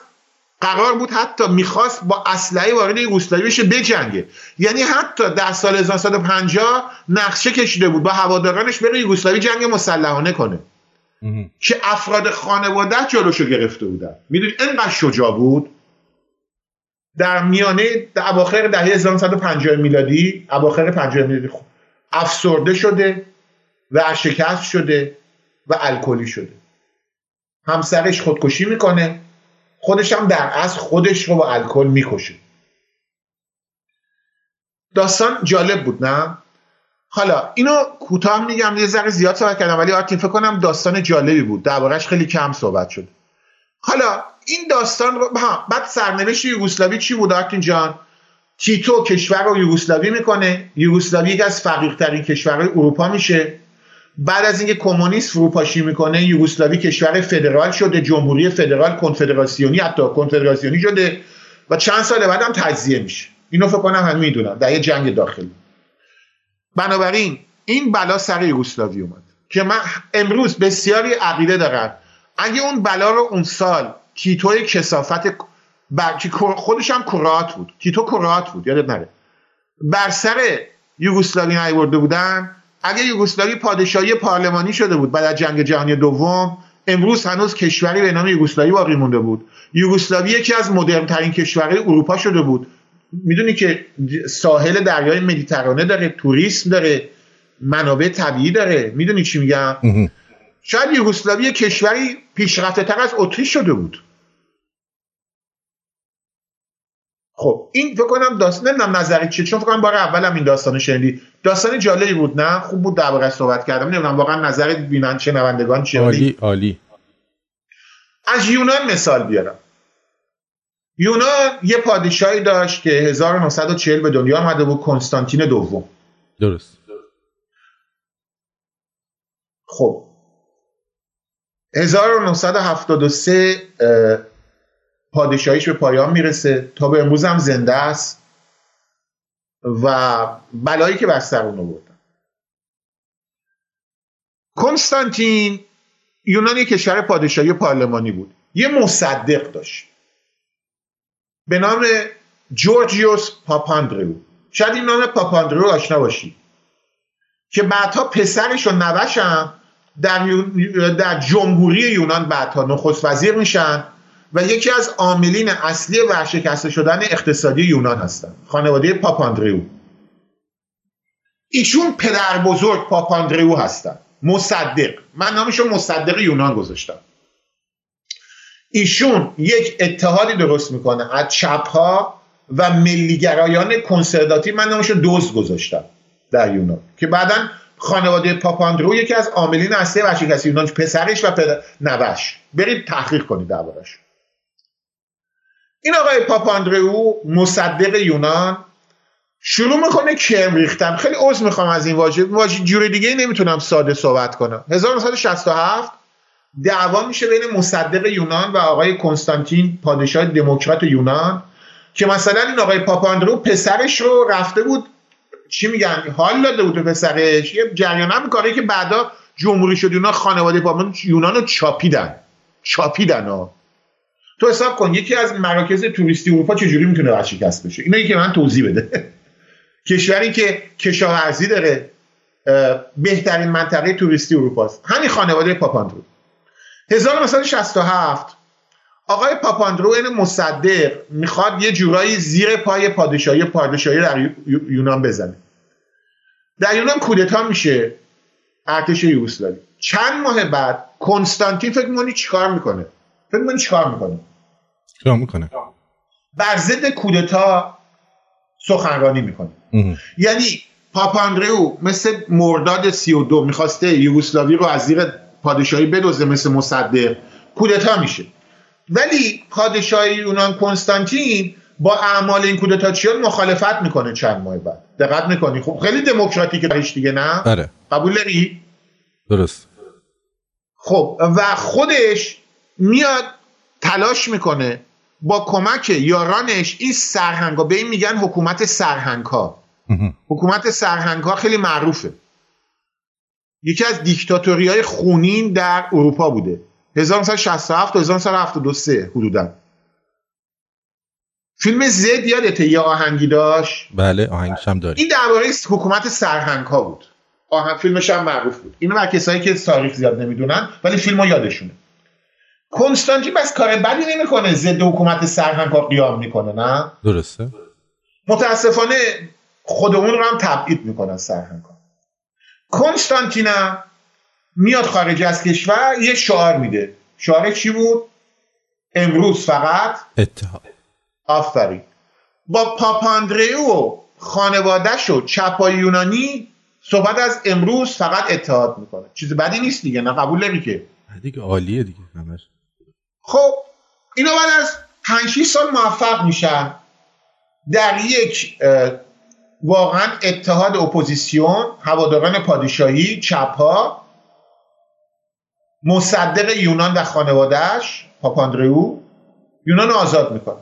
قرار بود حتی می‌خواست با اسلحه وارد یوگسلاوی بشه بجنگه. یعنی حتی در سال 1950 نقشه کشیده بود. با هوادارانش بره یوگسلاوی جنگ مسلحانه کنه. که افراد خانواده جلوشو گرفته بودن. می‌دونی اینقدر شجاع بود؟ در میانه در اواخر دهه 1950 میلادی اواخر 50 میلادی افسرده شده و شکست شده و الکلی شده. همسرش خودکشی می‌کنه خودش هم در اصل خودش رو با الکل می‌کشه. داستان جالب بود نه؟ حالا اینو کوتاه میگم یه ذره زیاد صحبت کردم ولی آرتین فکر کنم داستان جالبی بود. دربارش خیلی کم صحبت شد. حالا این داستان رو بعد سرنوشت یوگسلاوی چی بود آرتین جان؟ تیتو کشور رو یوگسلاوی می‌کنه. یوگسلاوی یک از فقیرترین کشورهای اروپا میشه. بعد از اینکه کمونیست فروپاشی می‌کنه یوگسلاوی کشور فدرال شده جمهوری فدرال کنفدراسیونی حتی کنفدراسیونی شده و چند سال بعد هم تجزیه میشه. اینو فکر کنم هم می‌دونن. در یه جنگ داخلی. بنابراین این بلا سر یوگسلاوی اومد که من امروز بسیاری عقیده دارن. اگه اون بلا رو اون سال تیتوی کسافت بر... خودش هم کرات بود. تیتو کرات بود یادت نره. بر سر یوگسلاوی نیورده بودن. اگه یوگسلاوی پادشاهی پارلمانی شده بود بعد از جنگ جهانی دوم امروز هنوز کشوری به نام یوگسلاوی باقی مونده بود. یوگسلاوی یکی از مدرن ترین کشورهای اروپا شده بود. می‌دونی که ساحل دریای مدیترانه داره توریسم داره منابع طبیعی داره. می‌دونی چی میگم؟ شاید یوگسلاوی کشوری پیشرفته تر از اتریش شده بود. خب این فکر کنم داستان نمی‌دونم نظری چیه چون فکر کنم بار اولم این داستان شنیدی. داستان جالبی بود نه؟ خوب بود دربارش صحبت کردم. نمی‌دونم واقعا نظر بینن چه نوندگان چیه؟ عالی عالی. از یونان مثال بیارم. یونان یه پادشاهی داشت که 1940 به دنیا آمده بود کنستانتین دوم. درست. خب. 1973 پادشاهیش به پایان می‌رسه. تا به امروز هم زنده است. و بلایی که بر سر اون آوردن. کنستانتین یونان یک کشور پادشاهی پارلمانی بود. یه مصدق داشت. به نام جورجیوس پاپاندرو شاید این نام پاپاندرو آشنا باشی که بعدها پسرش و نوه‌ش هم در, در جمهوری یونان بعدها نخست وزیر میشن و یکی از عاملین اصلی ورشکسته شدن اقتصادی یونان هستن. خانواده پاپاندریو. ایشون پدر بزرگ پاپاندریو هستن. مصدق. من نامشو مصدق یونان گذاشتم. ایشون یک اتحادی درست می‌کنه از چپ ها و ملیگرایان کنسرداتیو من نامشو دوز گذاشتم در یونان که بعدا خانواده پاپاندرو یکی از عاملین اصلی ورشکسته یونان پسرش و پدر نوش. برید تحقیق کنید دربارش این آقای پاپاندرو مصدق یونان شروع می‌کنه کرم ریختن. خیلی عذر می‌خوام از این واژه. واژه جور دیگه نمی‌تونم ساده صحبت کنم. 1967 دعوا میشه بین مصدق یونان و آقای کنستانتین پادشاه دموکرات یونان که مثلا این آقای پاپاندرو پسرش رو رفته بود چی میگن حال داده بود به پسرش یه جریان هم کاری که بعدا جمهوری شد یونان خانواده پاپاندرو یونان رو چاپیدن چاپیدن ها. تو حساب کن یکی از مراکز توریستی اروپا چجوری می‌تونه ورشکست بشه؟ اینو که من توضیح بده. کشوری که کشاورزی داره بهترین منطقه توریستی اروپا است همین خانواده پاپاندرو. 1967 آقای پاپاندرو این مصدق می‌خواد یه جورایی زیر پای پادشاهی پادشاهی در یونان بزنه. در یونان کودتا میشه ارتش یوگسلاوی. چند ماه بعد کنستانتین فکر می‌کنی چیکار می‌کنه؟ فکر می‌کنی چیکار می‌کنه؟ چیکار می‌کنه؟ بر ضد کودتا سخنرانی می‌کنه. یعنی پاپاندرو مثل مرداد 32 می‌خواسته یوگسلاوی رو از زیر پادشاهی بدوزه مثل مصدق کودتا میشه. ولی پادشاه یونان کنستانتین با اعمال این کودتاچیان مخالفت می‌کنه چند ماه بعد. دقت می‌کنی؟ خب خیلی دموکراتیک داریش دیگه نه؟ آره قبول داری؟ درست. خب و خودش میاد تلاش می‌کنه با کمک یارانش این سرهنگ ها به این میگن حکومت سرهنگ ها حکومت سرهنگ ها خیلی معروفه. یکی از دیکتاتوری های خونین در اروپا بوده. 1967 تا 1973 حدودا. فیلم زد یادته یه آهنگی داشت؟ بله آهنگش هم داری این درباره حکومت سرهنگ ها بود. آهنگ فیلمش هم معروف بود. اینو بر کسایی که تاریخ زیاد نمی‌دونن ولی فیلمو یادشونه. کنستانتین بس کار بدی نمی‌کنه ضد حکومت سرهنگ ها قیام می‌کنه نه؟ درسته. متاسفانه خودمون رو هم تبعید می‌کنن سرهنگ ها کنستانتینا میاد خارج از کشور یه شعار میده. شعار چی بود؟ امروز فقط اتحاد. آفرین. با پاپاندریو و خانوادهش و چپای یونانی صحبت از امروز فقط اتحاد می‌کنه. چیز بدی نیست دیگه نه قبول نمی که؟ دیگه عالیه دیگه همش. خب اینا بعد از 5 سال موفق میشن. در یک واقعا اتحاد اپوزیسیون هواداران پادشاهی چپها مصدق یونان و خانوادهش پاپاندریو یونان آزاد می‌کنه.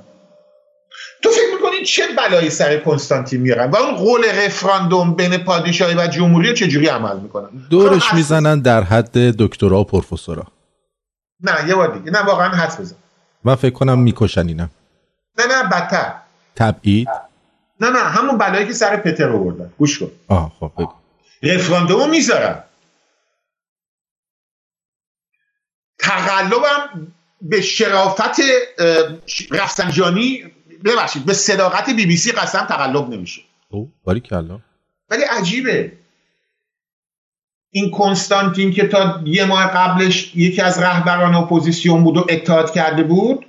تو فکر می‌کنین چه بلایی سر کنستانتین میارن؟ و اون قول رفراندوم بین پادشاهی و جمهوری چجوری عمل می‌کنن؟ دورش می‌زنن در حد دکترا و پروفسورا. نه یه بار دیگه. نه واقعا حدس بزن. من فکر کنم می‌کشن اینم نه نه بدتر. تبعید. نه نه همون بلایی که سر پتر رو بردن گوش کن. آه خب رفراندوم می‌ذارن. تقلبم به شرافت رفسنجانی ببخشید به صداقت بی بی سی قسم تقلب نمیشه. او باری کلا ولی عجیبه. این کنستانتین که تا یه ماه قبلش یکی از رهبران اپوزیسیون بود و اتحاد کرده بود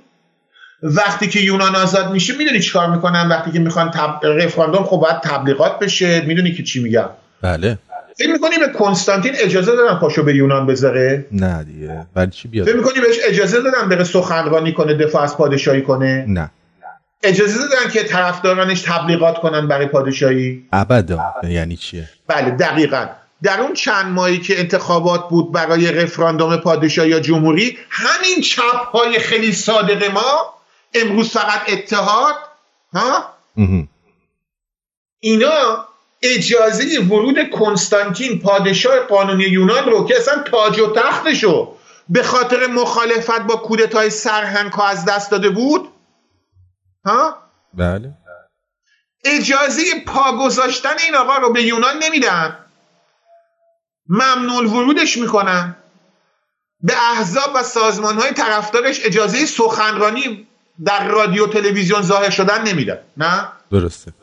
وقتی که یونان آزاد میشه می‌دونی چیکار می‌کنن؟ وقتی که می‌خوان تب... رفراندوم خب باید تبلیغات بشه. می‌دونی که چی میگم؟ بله. فکر می‌کنی به کنستانتین اجازه دادن پاشو به یونان بذاره؟ نه دیگه. ولی چی بیاد؟ فکر می‌کنی بهش اجازه دادن بره سخنرانی کنه دفاع از پادشاهی کنه؟ نه. اجازه دادن که طرفدارانش تبلیغات کنن برای پادشاهی؟ ابدا. یعنی چیه؟ بله دقیقا. در اون چند ماهی که انتخابات بود برای رفراندوم پادشاهی یا جمهوری همین چپ های خیلی صادق ما امروز فقط اتحاد ها؟ اینا اجازه ورود کنستانتین پادشاه قانونی یونان رو که اصلا تاج و تختشو به خاطر مخالفت با کودتای سرهنگ از دست داده بود ها؟ بله. اجازه پا گذاشتن این آقا رو به یونان نمیدن. ممنون ورودش می‌کنن. به احزاب و سازمان های طرفدارش اجازه سخنرانی در رادیو تلویزیون ظاهر شدن نمیدن نه؟ درسته.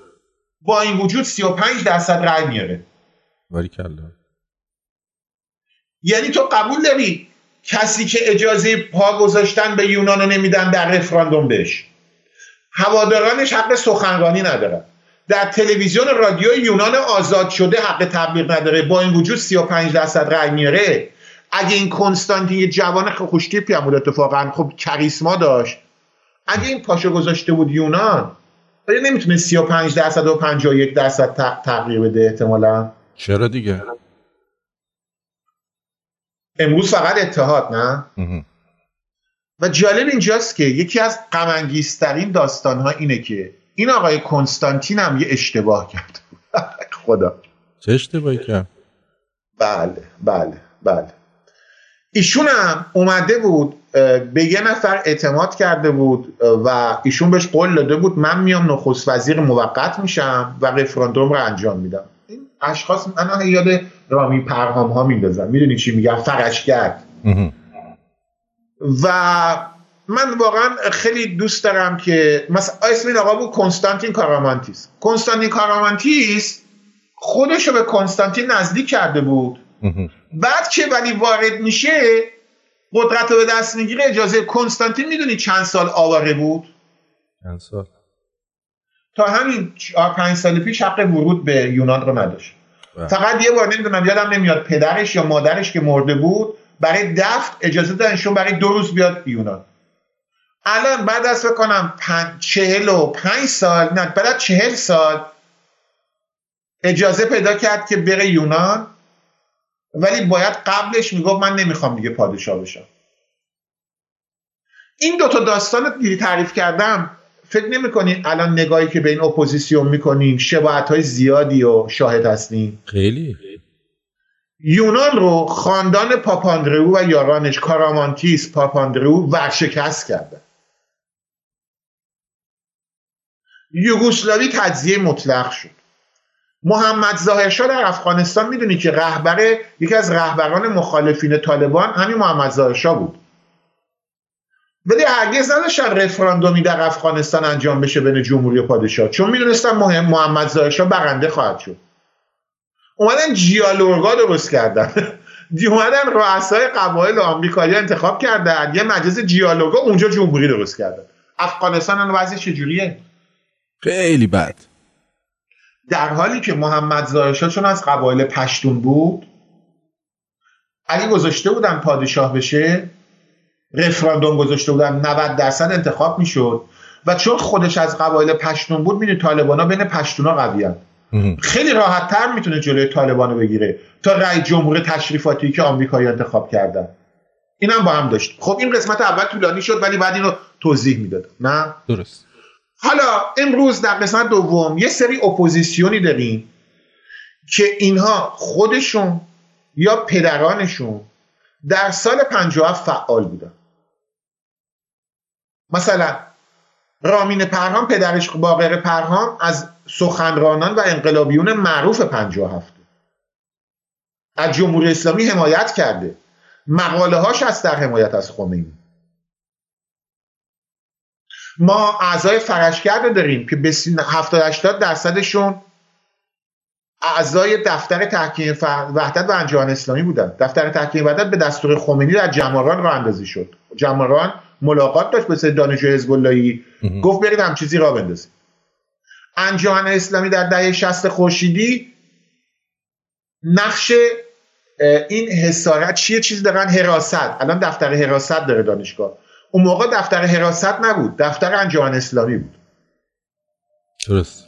با این وجود 35 درصد رأی میاره. کلا یعنی تو قبول داری کسی که اجازه پا گذاشتن به یونان رو نمیدن در رفراندوم بهش؟ هوادارانش حق سخنرانی ندارن. در تلویزیون رادیو یونان آزاد شده حق تبلیغ نداره. با این وجود 35 درصد رأی میاره. اگه این کنستانتین یه جوان خوشتیپی هم بود اتفاقا خب کریسما داشت. اگه این پاشو گذاشته بود یونان آیا نمی‌تونه 35 درصد و 51 درصد تغییر بده احتمالا؟ چرا دیگه؟ امروز فقط اتحاد نه؟ و جالب اینجاست که یکی از غمانگیزترین داستان ها اینه که این آقای کنستانتین هم یه اشتباه کرد. خدا. چه اشتباهی کرد؟ بله بله بله. ایشون هم اومده بود به یه نفر اعتماد کرده بود و ایشون بهش قول داده بود من میام نخست وزیر موقت میشم و رفراندوم رو انجام میدم. این اشخاص من یاد رامی پرهام ها میندازم می‌دونی چی میگم؟ فرشگرد و من واقعا خیلی دوست دارم که مثلا اسم این آقا بود کنستانتین کارامانتیس. کنستانتین کارامانتیس خودش رو به کنستانتین نزدیک کرده بود. بعد که ولی وارد میشه قدرت رو به دست می‌گیره اجازه کنستانتین می‌دونی چند سال آواره بود؟ چند سال؟ تا همین پنج سال پیش حق ورود به یونان رو نداشت. بله. فقط یه بار نمی‌دونم یادم نمیاد پدرش یا مادرش که مرده بود برای دفت اجازه دادنشون برای دو روز بیاد یونان. الان بعد از کنم چهل و پنج سال نه بعد از چهل سال اجازه پیدا کرد که بره یونان. ولی باید قبلش می‌گفت من نمی‌خوام دیگه پادشاه بشم. این دوتا داستان دیگه تعریف کردم. فکر نمی الان نگاهی که به این اپوزیسیون می‌کنیم شباعت های زیادی و شاهد هستیم؟ خیلی. یونان رو خاندان پاپاندرو و یارانش کارامانتیس پاپاندرو ورشکست کردن. یوگوسلاوی تجزیه مطلق شد. محمد ظاهرشاه در افغانستان می‌دونی که رهبر یکی از رهبران مخالفین طالبان همین محمد ظاهرشاه بود. ولی هرگز نداشتن رفراندومی در افغانستان انجام بشه بین جمهوری و پادشاه. چون می‌دونستن مهم محمد ظاهرشاه برنده خواهد شد. اومدن جیالورگا درست کردن. اومدن رؤسای قبایل آمریکایی انتخاب کردن. یه مجلس جیالوگا اونجا جمهوری درست کردن. افغانستان الان وضعش چجوریه؟ خیلی بد. در حالی که محمد ظاهرشاه چون از قبایل پشتون بود اگه گذاشته بودن پادشاه بشه رفراندوم گذاشته بودن 90 درصد انتخاب می‌شد. و چون خودش از قبایل پشتون بود می‌دونی طالبانا بین پشتونا قویان خیلی راحت تر می‌تونه جلوی طالبان رو بگیره تا رأی جمهور تشریفاتی که آمریکایی انتخاب کردن. اینم با هم داشت. خب این قسمت اول طولانی شد ولی بعد اینو توضیح می‌داد نه؟ درست. حالا امروز در قسمت دوم یه سری اپوزیسیونی داریم که اینها خودشون یا پدرانشون در سال 57 فعال بودن. مثلا رامین پرهام پدرش باقر پرهام از سخنرانان و انقلابیون معروف 57 از جمهوری اسلامی حمایت کرده. مقاله هاش از در حمایت از خمینی. ما اعضای فرشگرد داریم که به 70 80 درصدشون اعضای دفتر تحکیم وحدت و انجمن اسلامی بودن. دفتر تحکیم وحدت به دستور خمینی در جماران را اندازی شد. جماران ملاقات داشت به دانشجو حزب اللهی گفت برید هم چیزی را بندازید. انجمن اسلامی در دهه 60 خورشیدی نقش این حسارت چیه؟ چیزی دارن حراست. الان دفتر حراست داره دانشگاه. اون موقع دفتر حراست نبود. دفتر انجمن اسلامی بود. درست.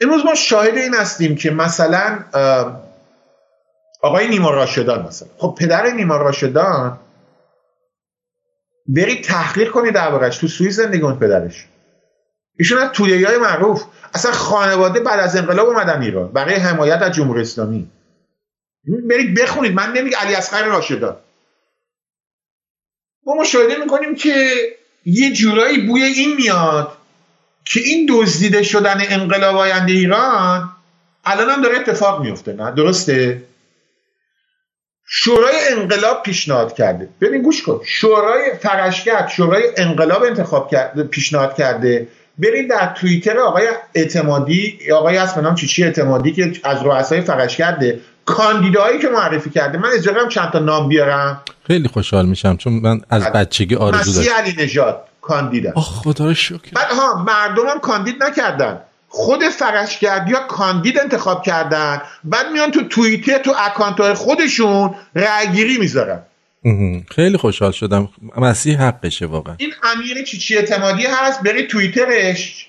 امروز ما شاهد این هستیم که مثلا آقای نیما راشدان مثلا. خب پدر نیما راشدان برید تحقیق کنید دربارش تو سوئیس زندگی کن پدرش. ایشون از تولیه های معروف. اصلا خانواده بعد از انقلاب اومدن ایران. برای حمایت از جمهوری اسلامی. برید بخونید. من نمیگم علی اصغر راشدان. ما مشاهده می‌کنیم که یه جورایی بوی این میاد که این دزدیده شدن انقلاب آینده ایران الان هم داره اتفاق میفته نه؟ درسته؟ شورای انقلاب پیشنهاد کرده. ببین گوش کن. شورای فرشگرد شورای انقلاب انتخاب کرده پیشنهاد کرده. برید در توییتر آقای اعتمادی آقای اسمنام چیچی اعتمادی که از رؤسای فرشگرده کاندیدایی که معرفی کرده من اجازه چند تا نام بیارم. خیلی خوشحال میشم چون من از بچگی آرزو داشتم. علی نژاد کاندیدن آخ خدا رو شکر. بعد ها مردم کاندید نکردن. خود فرشگردی ها کاندید انتخاب کردن. بعد میان تو توییتر تو اکانت های خودشون رأیگیری می‌ذارن. خیلی خوشحال شدم. مسیح حقشه واقعا. این امیر چیچی اعتمادی هست بری توییترش.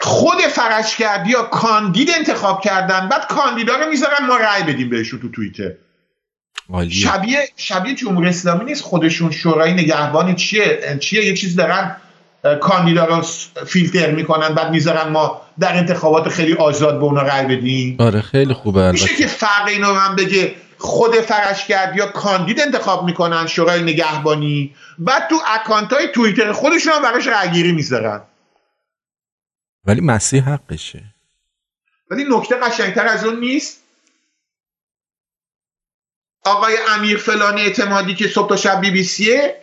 خود فرشگردی ها کاندید انتخاب کردن بعد کاندیدا رو می‌ذارن ما رأی بدیم بهشون تو توییتر. شبیه شبیه جمهوری اسلامی نیست خودشون شورای نگهبانی چیه چیه؟ یه چیز دارن کاندیدا رو فیلتر می‌کنن بعد می‌ذارن ما در انتخابات خیلی آزاد به اونا رأی بدیم. آره خیلی خوبه میشه که فرق اینو من بگه خود فرشگرد یا کاندید انتخاب می‌کنن شورای نگهبانی بعد تو اکانت های توییتر خودشون هم براش رأیگیری می‌ذارن. ولی مسیح حقشه. ولی نکته قشنگتر از اون نیست؟ آقای امیر فلانی اعتمادی که صبح تا شب بی بی سیه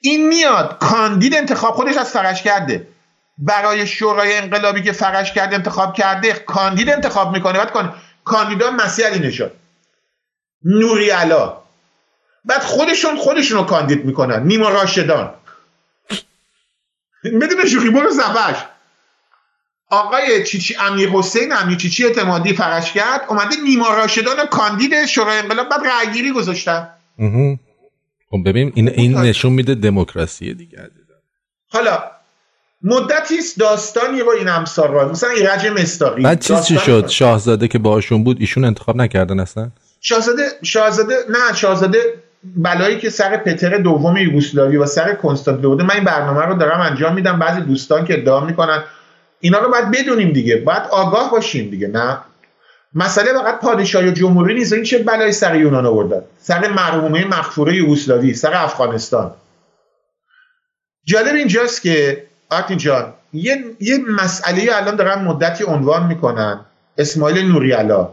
این میاد. کاندید انتخاب خودش از فرش کرده. برای شورای انقلابی که فرش کرده انتخاب کرده کاندید انتخاب می‌کنه. بعد کن کاندیدا مسیح علی نشد نوری علا. بعد خودشون خودشون رو کاندید می‌کنن. نیما راشدان. بدون شوخی برو زبش آقای چیچی امیر حسین امیر چیچی اعتمادی فرش کرد اومده نیما راشدان کاندید شورای انقلاب بعد رأیگیری گذاشتن. خب ببین این این نشون میده دموکراسی دیگه. حالا مدتی است داستانی رو این امثال را مثلا ایرج مستاقی. بعد چیز چی شد؟ شاهزاده که باشون بود ایشون انتخاب نکردن اصلا؟ شاهزاده شاهزاده نه شاهزاده بلایی که سر پتر دوم یوگسلاوی و سر کنستانتینوپل من این برنامه رو دارم انجام میدم. بعضی دوستان که ادعا می‌کنن اینا رو باید بدونیم دیگه. باید آگاه باشیم دیگه. نه. مسئله فقط پادشاهی و جمهوری نیست. این چه بلایی سر یونان آوردن؟ سر مرحومه مخفوره یوگسلاوی سر افغانستان. جالب اینجاست که آرتین جان یه, یه مسئله الان دارن مدتی عنوان می‌کنن. اسماعیل نوریالا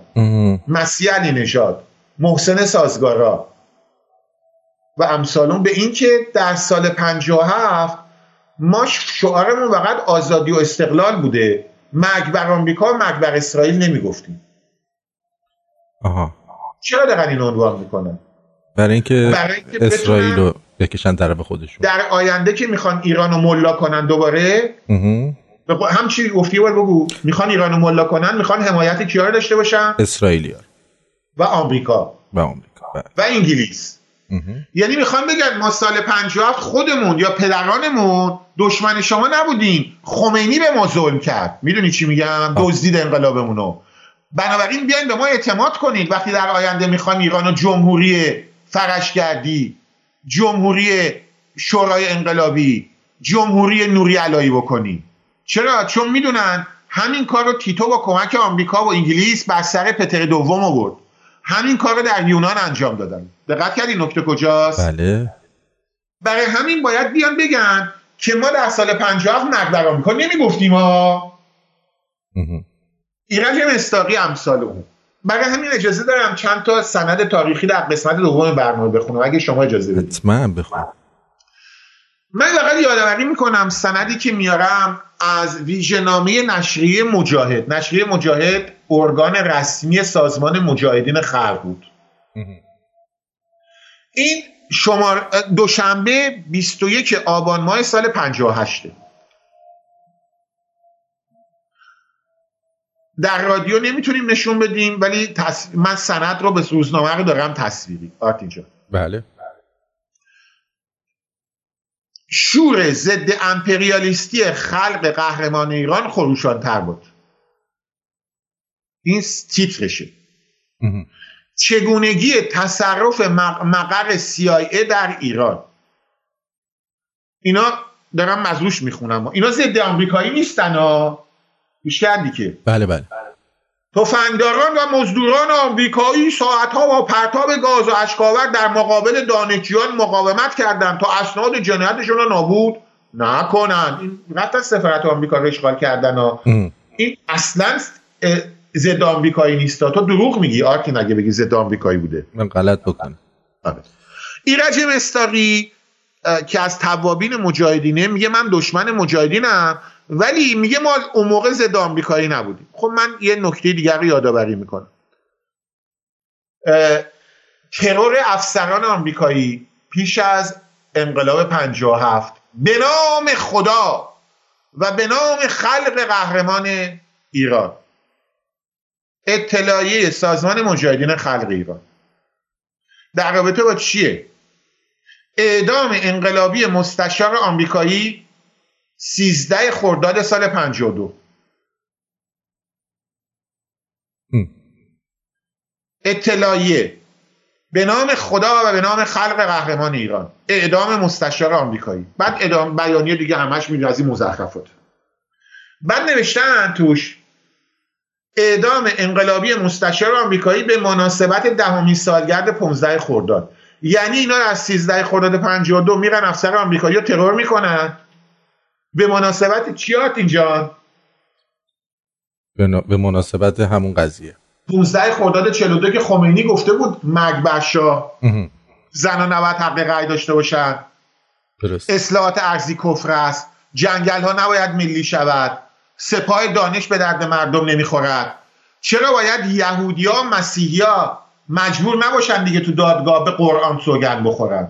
مسیح علی نژاد. محسن سازگارا. و امثالون به این که در سال 57 ما شعارمون فقط آزادی و استقلال بوده. مرگ بر آمریکا و مرگ بر اسرائیل نمی‌گفتیم. آها. چرا دارن این عنوان می‌کنن؟ برای اینکه اسرائیل رو بکشن طرف خودشون. در آینده که می‌خوان ایران رو ملا کنن دوباره. هم چی گفتی بار بگو. می‌خوان ایران رو ملا کنن می‌خوان حمایت کیا داشته باشن؟ اسرائیلیا و آمریکا. و آمریکا. بله. و انگلیس. یعنی می‌خوان بگن ما سال 57 خودمون یا پدرانمون دشمن شما نبودیم خمینی به ما ظلم کرد. می‌دونی چی میگم؟ دزدید انقلابمونو. بنابراین بیاین به ما اعتماد کنید. وقتی در آینده می‌خوایم ایران و جمهوری فرشگردی جمهوری شورای انقلابی جمهوری نوری علایی بکنی. چرا؟ چون می‌دونن همین کار رو تیتو با کمک آمریکا و انگلیس بر سر پتر دوم آورد. همین کار رو در یونان انجام دادن. دقت کردی نکته کجاست؟ بله. برای همین باید بیان بگن که ما در سال 50 مرگ بر آمریکا نمی‌گفتیم ها. ایرج مستاقی امثال اون. برای همین اجازه دارم چند تا سند تاریخی در قسمت دوم برنامه بخونم. اگه شما اجازه بدید. حتما بخون من فقط یادآوری می‌کنم سندی که میارم از ویژه‌نامه نشریه مجاهد. نشریه مجاهد ارگان رسمی سازمان مجاهدین خلق بود. این شمار دوشنبه 21 آبان ماه سال 58 در رادیو نمی‌تونیم نشون بدیم ولی تص... من سند رو به روزنامه رو دارم تصویری. آرتینجا بله. شور ضد امپریالیستی خلق قهرمان ایران خروشان تر بود. این تیترشه. چگونگی تصرف مقر CIA در ایران. اینا دارم مزروش می‌خونم. اینا ضد آمریکایی نیستن ها. گوش کردی که بله بله. تفنگداران و مزدوران آمریکایی ساعتها با پرتاب گاز و اشکاور در مقابل دانشجویان مقاومت کردند تا اسناد جنایتشون رو نابود نکنند. این رفتن سفارت آمریکا رو اشغال کردن ها. این اصلا ضد آمریکایی نیست تو دروغ میگی. آرتین اگه بگی ضد آمریکایی بوده. من غلط بکنم. آره. ایرج مستاقی که از توابین مجاهدینه میگه من دشمن مجاهدینم. ولی میگه ما اون موقع ضد آمریکایی نبودیم. خب من یه نکته دیگر رو یادآوری می‌کنم. ترور افسران آمریکایی پیش از انقلاب 57 به نام خدا و به نام خلق قهرمان ایران. اطلاعیه سازمان مجاهدین خلق ایران. در رابطه با چیه؟ اعدام انقلابی مستشار آمریکایی 13 خرداد سال 52 اطلاعیه. به نام خدا و به نام خلق قهرمان ایران. اعدام مستشار آمریکایی. بعد اعدام بیانیه دیگه همش میره از این مزخرفات. بعد نوشتن توش اعدام انقلابی مستشار آمریکایی به مناسبت دهمین سالگرد 15 خرداد. یعنی اینا از 13 خرداد 52 میرن افسر آمریکایی رو ترور می‌کنن. به مناسبت چیات اینجا؟ به مناسبت همون قضیه. 15 خرداد 42 که خمینی گفته بود مرگ بر شاه زن نباید حق رأی داشته باشن. درست. اصلاحات ارزی کفر است. جنگل ها نباید ملی شود. سپاه دانش به درد مردم نمی‌خورد. چرا باید یهودیا مسیحیا مجبور نباشن دیگه تو دادگاه به قرآن سوگن بخورن؟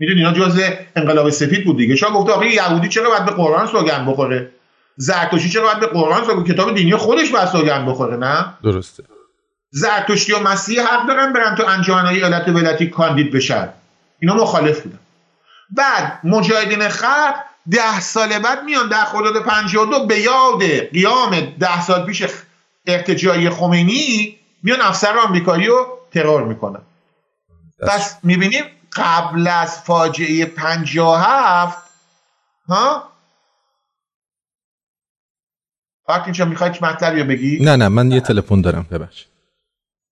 می‌دونی اینا جزء انقلاب سفید بود دیگه. شاه گفته آقا یهودی چرا باید به قرآن سوگن بخوره؟ زرتشتی چرا باید به قرآن سوگن کتاب دینی خودش باید سوگن بخوره نه؟ درسته. زرتشتی و مسیح حق دارن برن تو انجمنهای ایالت ولایتی کاندید بشن. اینا مخالف بودن. بعد مجاهدین خلق ده سال بعد میان در خرداد 52 به یاد قیام ده سال پیش ارتجاعی خمینی میان افسر آمریکایی رو ترور می‌کنن. پس می‌بینیم قبل از فاجعه 57 ها؟ وقتی اینجا می‌خوای مطلبی رو بگی؟ نه نه من یه تلفن دارم ببخش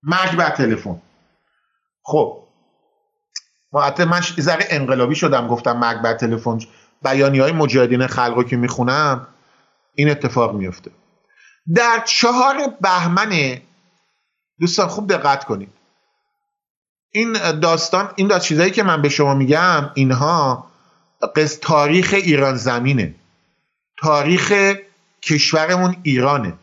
مرگ بر تلفن. خب. ما من ذره انقلابی شدم گفتم مرگ بر تلفن. بیانی های مجاهدین خلق که می‌خونم این اتفاق میفته در چهار بهمن دوستان خوب دقت کنید. این داستان این داست چیزایی که من به شما میگم اینها قص تاریخ ایران زمینه. تاریخ کشورمون ایرانه.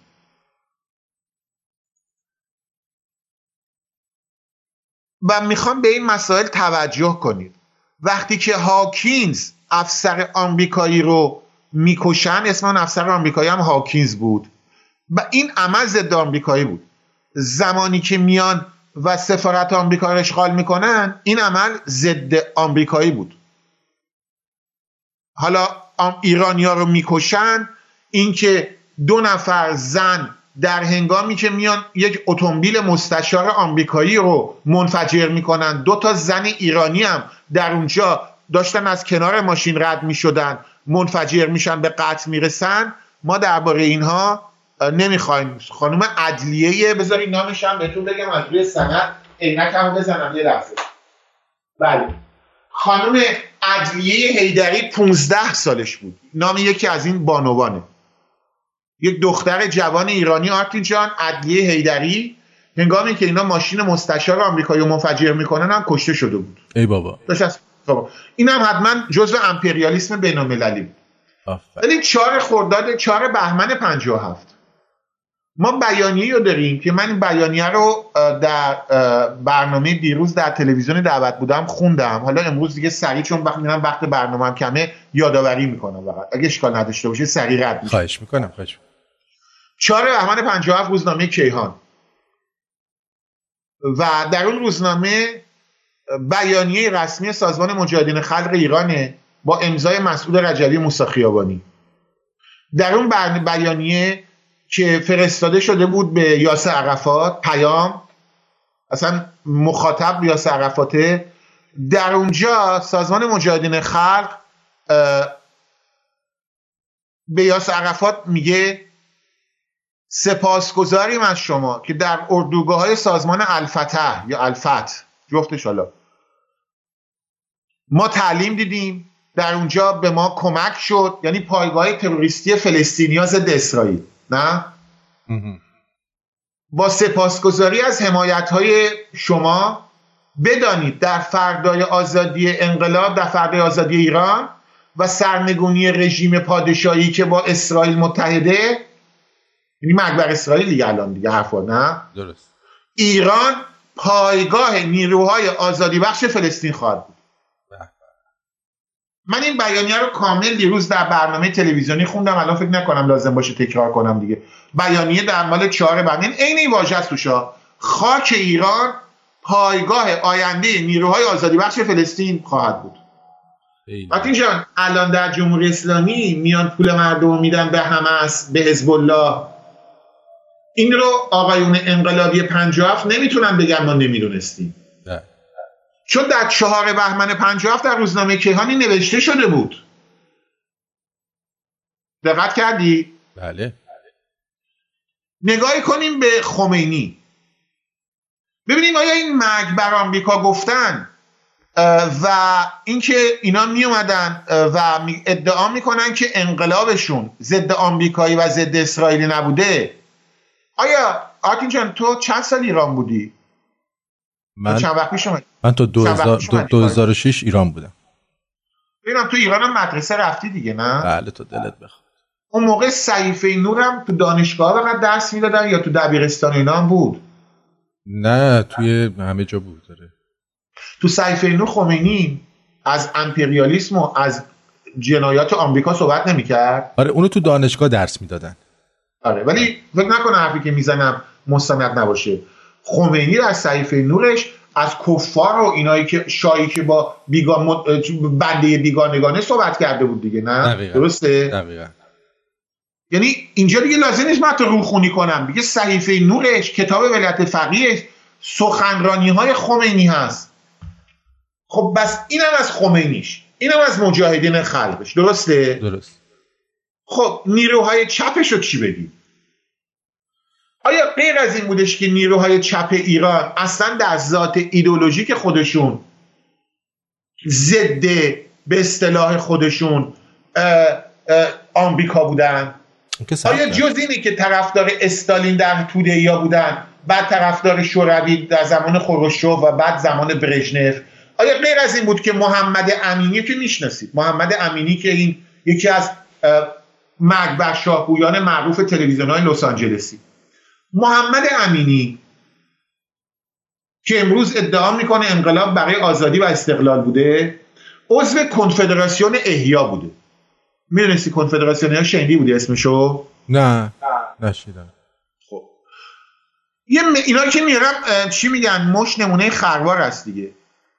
و می‌خوام به این مسائل توجه کنید. وقتی که هاکینز افسر آمریکایی رو می‌کشن اسم اون افسر آمریکایی هم هاکینز بود. و این عمل ضد آمریکایی بود. زمانی که میان و سفارت آمریکا رو اشغال می‌کنن این عمل ضد آمریکایی بود. حالا ایرانیا رو می‌کشن اینکه دو نفر زن در هنگامی که میان یک اتومبیل مستشار آمریکایی رو منفجر می‌کنن. دو تا زن ایرانی هم در اونجا داشتن از کنار ماشین رد می‌شدن منفجر میشن به قتل می‌رسن. ما درباره اینها نمی‌خوایم خانم عدلیه بذارید نامش هم بهتون بگم از روی سند عینکمو بزنم یه لحظه. بله. خانم عدلیه هیدری 15 سالش بود. نام یکی از این بانوانه. یک دختر جوان ایرانی. آرتین جان عدلیه هیدری هنگامی که اینا ماشین مستشار آمریکایی منفجر می‌کنن هم کشته شده بود. ای بابا. خب. این هم حتما جزو امپریالیسم بین المللی بود ولی چهار خرداد چهار بهمن 57 ما بیانیه رو داریم که من این بیانیه رو در برنامه دیروز در تلویزیون دعوت بودم خوندم. حالا امروز دیگه سریع چون وقت میرم وقت برنامه هم کمه یادآوری می‌کنم فقط. اگه اشکال نداشته باشه سریع رد میشه. خواهش می‌کنم خواهش چهار بهمن 57 روزنامه کیهان. و در اون روزنامه بیانیه رسمی سازمان مجاهدین خلق ایرانه با امضای مسعود رجبی موسی در اون بیانیه که فرستاده شده بود به یاسر عرفات پیام اصلا مخاطب یاسر عرفاته. در اونجا سازمان مجاهدین خلق به یاسر عرفات میگه سپاسگزاریم از شما که در اردوگاه های سازمان الفتح یا الفت جفتش حالا ما تعلیم دیدیم در اونجا به ما کمک شد یعنی پایگاه تروریستی فلسطینیا ضد اسرائیل. نه؟ با سپاسگزاری از حمایت های شما بدانید در فردای آزادی انقلاب در فردای آزادی ایران و سرنگونی رژیم پادشاهی که با اسرائیل متحده یعنی مرگ بر اسرائیل دیگه الان دیگه حرفا نه؟ درست. ایران پایگاه نیروهای آزادی بخش فلسطین خواهد بود. من این بیانیه رو کامل دیروز در برنامه تلویزیونی خوندم الان فکر نکنم لازم باشه تکرار کنم دیگه. بیانیه در مال چهار بند این عین این واژه است توشا. خاک ایران پایگاه آینده نیروهای آزادی بخش فلسطین خواهد بود. وقتی جان الان در جمهوری اسلامی میان پول مردم میدن به حماس به حزب الله این رو آقایون انقلابی 57 نمی‌تونن بگن ما نمی‌دونستیم. چون در چهار بهمن 57 در روزنامه کیهانی نوشته شده بود. دقت کردی؟ بله. نگاهی کنیم به خمینی. ببینیم آیا این مرگ بر آمریکا گفتن و اینکه اینا می اومدن و ادعا می‌کنن که انقلابشون ضد آمریکایی و ضد اسرائیلی نبوده. آیا آرتین جان تو چند سال ایران بودی؟ من چند وقت پیش من تا 2006 ایران بودم. ببینم تو ایران هم مدرسه رفتی دیگه نه؟ بله تو دلت بخواد. اون موقع صحیفه نورم تو دانشگاه فقط درس می‌دادن یا تو دبیرستان اینا هم بود؟ نه توی همه جا بود داره تو صحیفه نور خمینی از امپریالیسم و از جنایات آمریکا صحبت نمی‌کرد؟ آره اونو تو دانشگاه درس می‌دادن. آره ولی فکر نکنه حرفی که می‌زنم مستند نباشه. خمینی در صحیفه نورش از کفار و اینایی که شایی که با بیگان بنده بیگانگانه صحبت کرده بود دیگه نه؟ دقیقا. درسته؟ دقیقا. یعنی اینجا دیگه لازم نیست من تو روخونی کنم. دیگه صحیفه نورش کتاب ولایت فقیهش سخنرانی های خمینی هست. خب بس اینم از خمینیش. اینم از مجاهدین خلقش. درسته؟ درست. خب نیروهای چپش رو چی بگیم؟ آیا غیر از این بودش که نیروهای چپ ایران اصلا در ذات ایدولوژیک خودشون ضد به اصطلاح خودشون آمریکا بودن؟ آیا جز اینه که طرفدار استالین در توده یا بودن بعد طرفدار شوروی در زمان خروشچوف و بعد زمان برژنف آیا غیر از این بود که محمد امینی که می‌شناسید؟ محمد امینی که این یکی از مرگ بر شاهگویان معروف تلویزیون های لس آنجلسی. محمد امینی که امروز ادعا می‌کنه انقلاب برای آزادی و استقلال بوده عضو کنفدراسیون احیا بوده. می‌دونستی کنفدراسیون احیا شنیدی بودی اسمشو؟ نه. نشیدم. خب. یه م... اینا که میارم چی میگن؟ مش نمونه خروار است دیگه.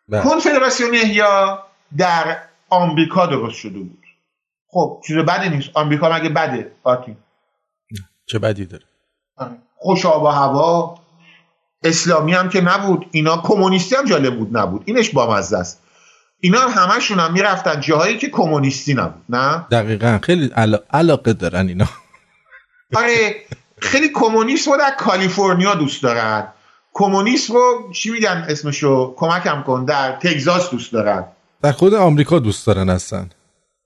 بله. کنفدراسیون احیا در آمریکا درست شده بود. خب چیز بدی نیست. آمریکا مگه بده؟ آتی. چه بدی داره؟ خوش آب و هوا اسلامی هم که نبود اینا کمونیستی هم جالب بود نبود. اینش بامزه است. اینا همشون هم می‌رفتن جاهایی که کمونیستی نبود نه؟ دقیقا. خیلی علاقه دارن اینا. آره خیلی کمونیست رو در کالیفرنیا دوست دارن. کمونیست رو چی میگن اسمشو؟ کمکم کن. در تگزاس دوست دارن. در خود آمریکا دوست دارن هستن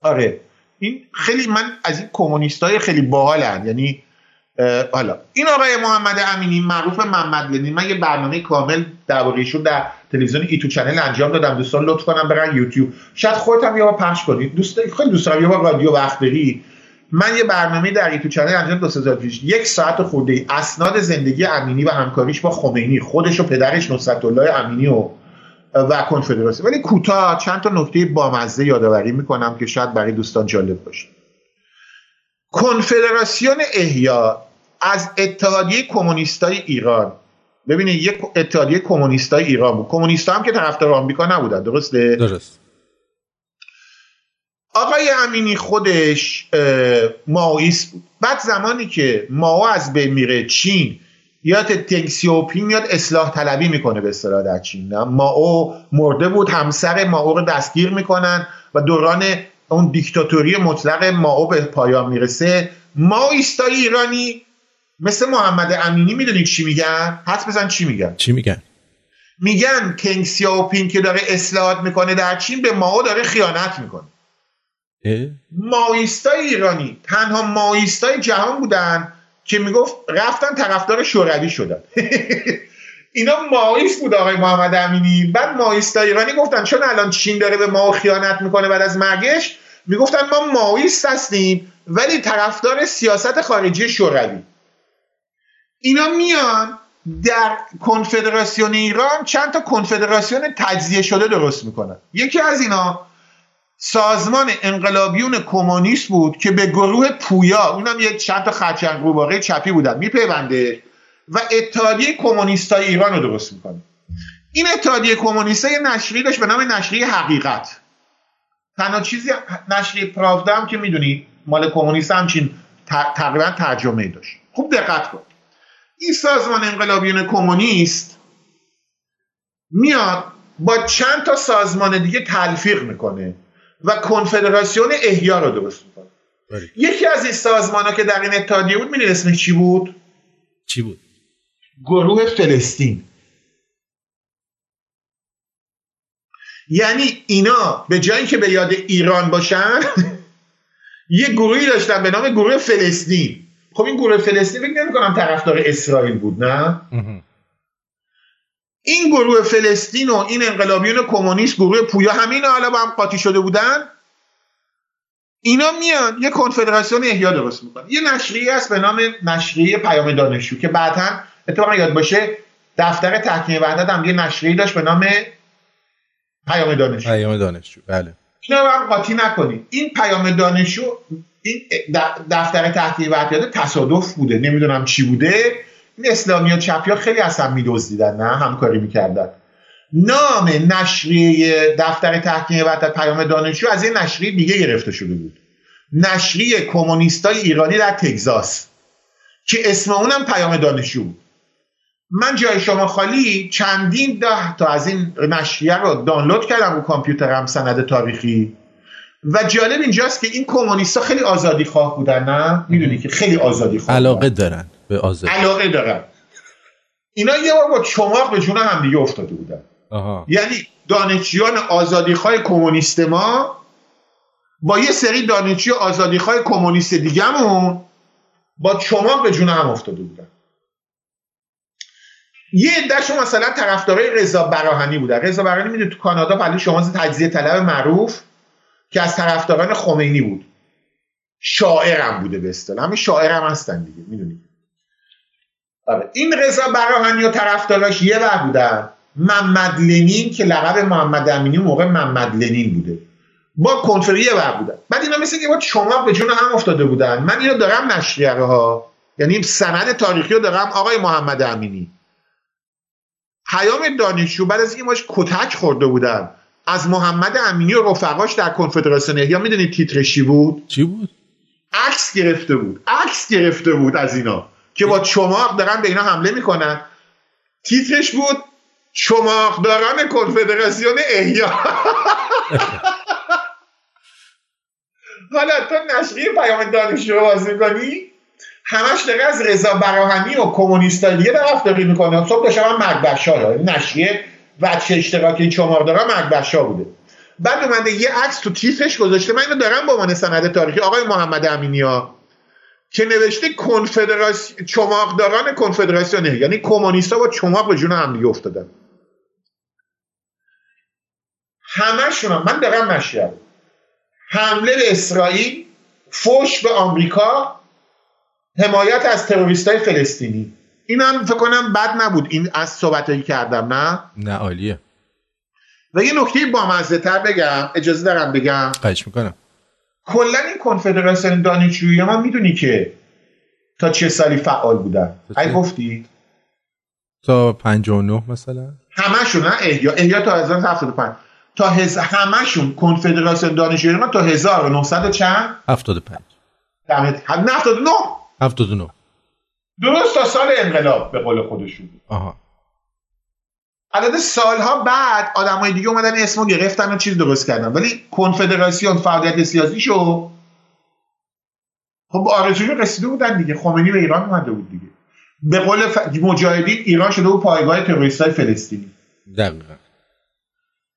آره. این خیلی من از این کمونیست های خیلی باحالن. یعنی حالا این آقای محمد امینی معروف محمد لنین من یه برنامه کامل درباره در تلویزیون ایتو چنل انجام دادم. دوستان لطف کنم برن یوتیوب. شاید خودت هم بار پخش کنید. دوست خیلی دوست دارم. یه بار رادیو وقت بری من یه برنامه در ایتو چنل انجام دو سال پیش یک ساعت خورده اسناد زندگی امینی و همکاریش با خمینی. خودش و پدرش نصرت الله امینی و و کنفدراسیون. ولی کوتاه چند تا نکته بامزه یادآوری می‌کنم که شاید برای دوستان جالب باشه. کنفدراسیون احیا از اتحادیه کمونیستای ایران. ببینید یک اتحادیه کمونیستای ایران بود. کمونیست هم که طرفدار آمریکا نبودن درسته؟ درست. آقای امینی خودش ماویست بود. بعد زمانی که ماو از بین میره چین یاد تنگ میاد اصلاح طلبی می‌کنه به اصطلاح در چین. ماو مرده بود همسر ماو رو دستگیر می‌کنن و دوران اون دیکتاتوری مطلق ماو به پایان می‌رسه. ماویستای ایرانی مثل محمد امینی می‌دونید چی میگن؟ حد بزن چی میگن؟ چی میگن؟ میگن کنگ سیاوپین که داره اصلاحات می‌کنه در چین به ماو داره خیانت می‌کنه. ماویستای ایرانی تنها ماویستای جهان بودن که می‌گفت رفتن طرفدار شوروی شدن. اینا ماویست بود آقای محمد امینی. بعد ماویستای ایرانی گفتن چون الان چین داره به ما خیانت می‌کنه بعد از مرگش می‌گفتن ما ماویست هستیم ولی طرفدار سیاست خارجی شوروی. اینا میان در کنفدراسیون ایران چند تا کنفدراسیون تجزیه شده درست می‌کنن. یکی از اینا سازمان انقلابیون کمونیست بود که به گروه پویا اونم یه چند تا خرچنگ روباقه چپی بودن میپیونده و اتحادیه کمونیستای ایران رو درست می‌کنه. این اتحادیه کمونیست یه نشریه داشت به نام نشریه حقیقت. تنها چیزی نشریه پراودم که می‌دونی مال کمونیست همچین تقریبا ترجمه داشت. خوب دقت کن. این سازمان انقلابیون کمونیست میاد با چند تا سازمان دیگه تلفیق می‌کنه و کنفدراسیون احیا رو درست می‌کنه. بله. یکی از این سازمان ها که در این اتحادیه بود می‌دونی اسمش چی بود؟ چی بود؟ گروه فلسطین. یعنی اینا به جایی که به یاد ایران باشن یه گروهی داشتن به نام گروه فلسطین. خب این گروه فلسطین فکر نمی‌کنم طرفدار اسرائیل بود نه؟ این گروه فلسطین و این انقلابیون کمونیست گروه پویا همین حالا با هم قاطی شده بودن اینا میان یه کنفدراسیون احیا درست می‌کنن. یه نشریه است به نام نشریه پیام دانشجو که بعدا اتفاقا یاد باشه دفتر تحکیم وحدت هم یه نشریه داشت به نام پیام دانشجو. پیام دانشجو بله. اینا هم قاطی نکنید. این پیام دانشجو این دفتر تحکیم وحدت تصادف بوده. نمی‌دونم چی بوده. این اسلامی ها چپی ها خیلی اصلا میدزدیدن نه؟ همکاری می‌کردن. نام نشریه دفتر تحکیم وحدت پیام دانشجو از این نشریه دیگه گرفته شده بود. نشریه کمونیستای ایرانی در تگزاس که اسم اونم پیام دانشجو بود. من جای شما خالی چندین ده تا از این نشریه رو دانلود کردم رو کامپیوترم سند تاریخی. و جالب اینجاست که این کمونیستا خیلی آزادی خواه بودن نه؟ می‌دونی که خیلی آزادی خواه علاقه دارن به آزادی. علاقه دارن. اینا یه بار با چماق به جون هم دیگه افتاده بودن. آها. یعنی دانشجویان آزادیخواه کمونیست ما با یه سری دانشجوی آزادیخواه کمونیست دیگهمون با چماق به جون هم افتاده بودن. یه عدهشون مثلا طرفدارای رضا براهنی بودن. رضا براهنی می‌دونی تو کانادا ولی شما تجزیه طلب معروف که از طرفداران خمینی بود. شاعرم بوده به اصطلاح. همین شاعرم هستن دیگه می‌دونی؟ آره. این رضا براهنی و طرفداراش یه ور بودن. محمد لنین که لقب محمد امینی موقع محمد لنین بوده. با کنفری یه ور بودن. بعد اینا مثل که با شما به جون هم افتاده بودن. من اینو دارم نشریه ها یعنی سند تاریخی رو دارم آقای محمد امینی. پیام دانشجو بعد از اینکه ماش کتک خورده بودن. از محمد امینی و رفقاش در کنفدراسیون. احیا می‌دونید تیترش چی بود؟ چی بود؟ عکس گرفته بود. عکس گرفته بود از اینا. که با چماق دارن به اینا حمله می‌کنن. تیترش بود چماقداران کنفدراسیون احیا. حالا تو نشریه پیام دانشجو بازی کنی همش داره از رضا براهنی و کمونیستای دیگه طرفداری می‌کنه. صبح داشتم من مکبشا نشریه وچه اشتراکی چماردارا مکبشا بوده. بعد اومده یه عکس تو تیفش گذاشته. من اینو دارم با عنوان سند تاریخی. آقای محمد امینی ها که نوشته کنفدراسیون چماقداران کنفدراسیون یعنی کمونیستا با چماق به جون هم دیگه افتادن. همشون هم. من دارم نشریه حمله به اسرائیل فوش به آمریکا حمایت از تروریست های فلسطینی. این هم فکر کنم بد نبود. این از صحبت کردم نه؟ نه عالیه. و یه نکته با مزه تر بگم اجازه دارم بگم. خواهش می‌کنم. کلا این کنفدراسیون دانشجویی ما می‌دونی که تا چه سالی فعال بودن؟ ای گفتی؟ تا 59 مثلا. همشون نه؟ احیا. احیا تا 1975 تا هز... همشون کنفدراسیون دانشجویی ما تا 1900 چند؟ 75 دمت 79 79 درست تا سال انقلاب به قول خودشون. آها. البته سالها بعد آدمای دیگه اومدن اسمو گرفتن و چیز درست کردن. ولی کنفدراسیون فعالیت سیاسی شو. خب آرزوی رسیده بودن دیگه. خمینی به ایران اومده بود دیگه. به قول ف... مجاهدین ایران شده بود پایگاه تروریستای فلسطینی. دقیقا.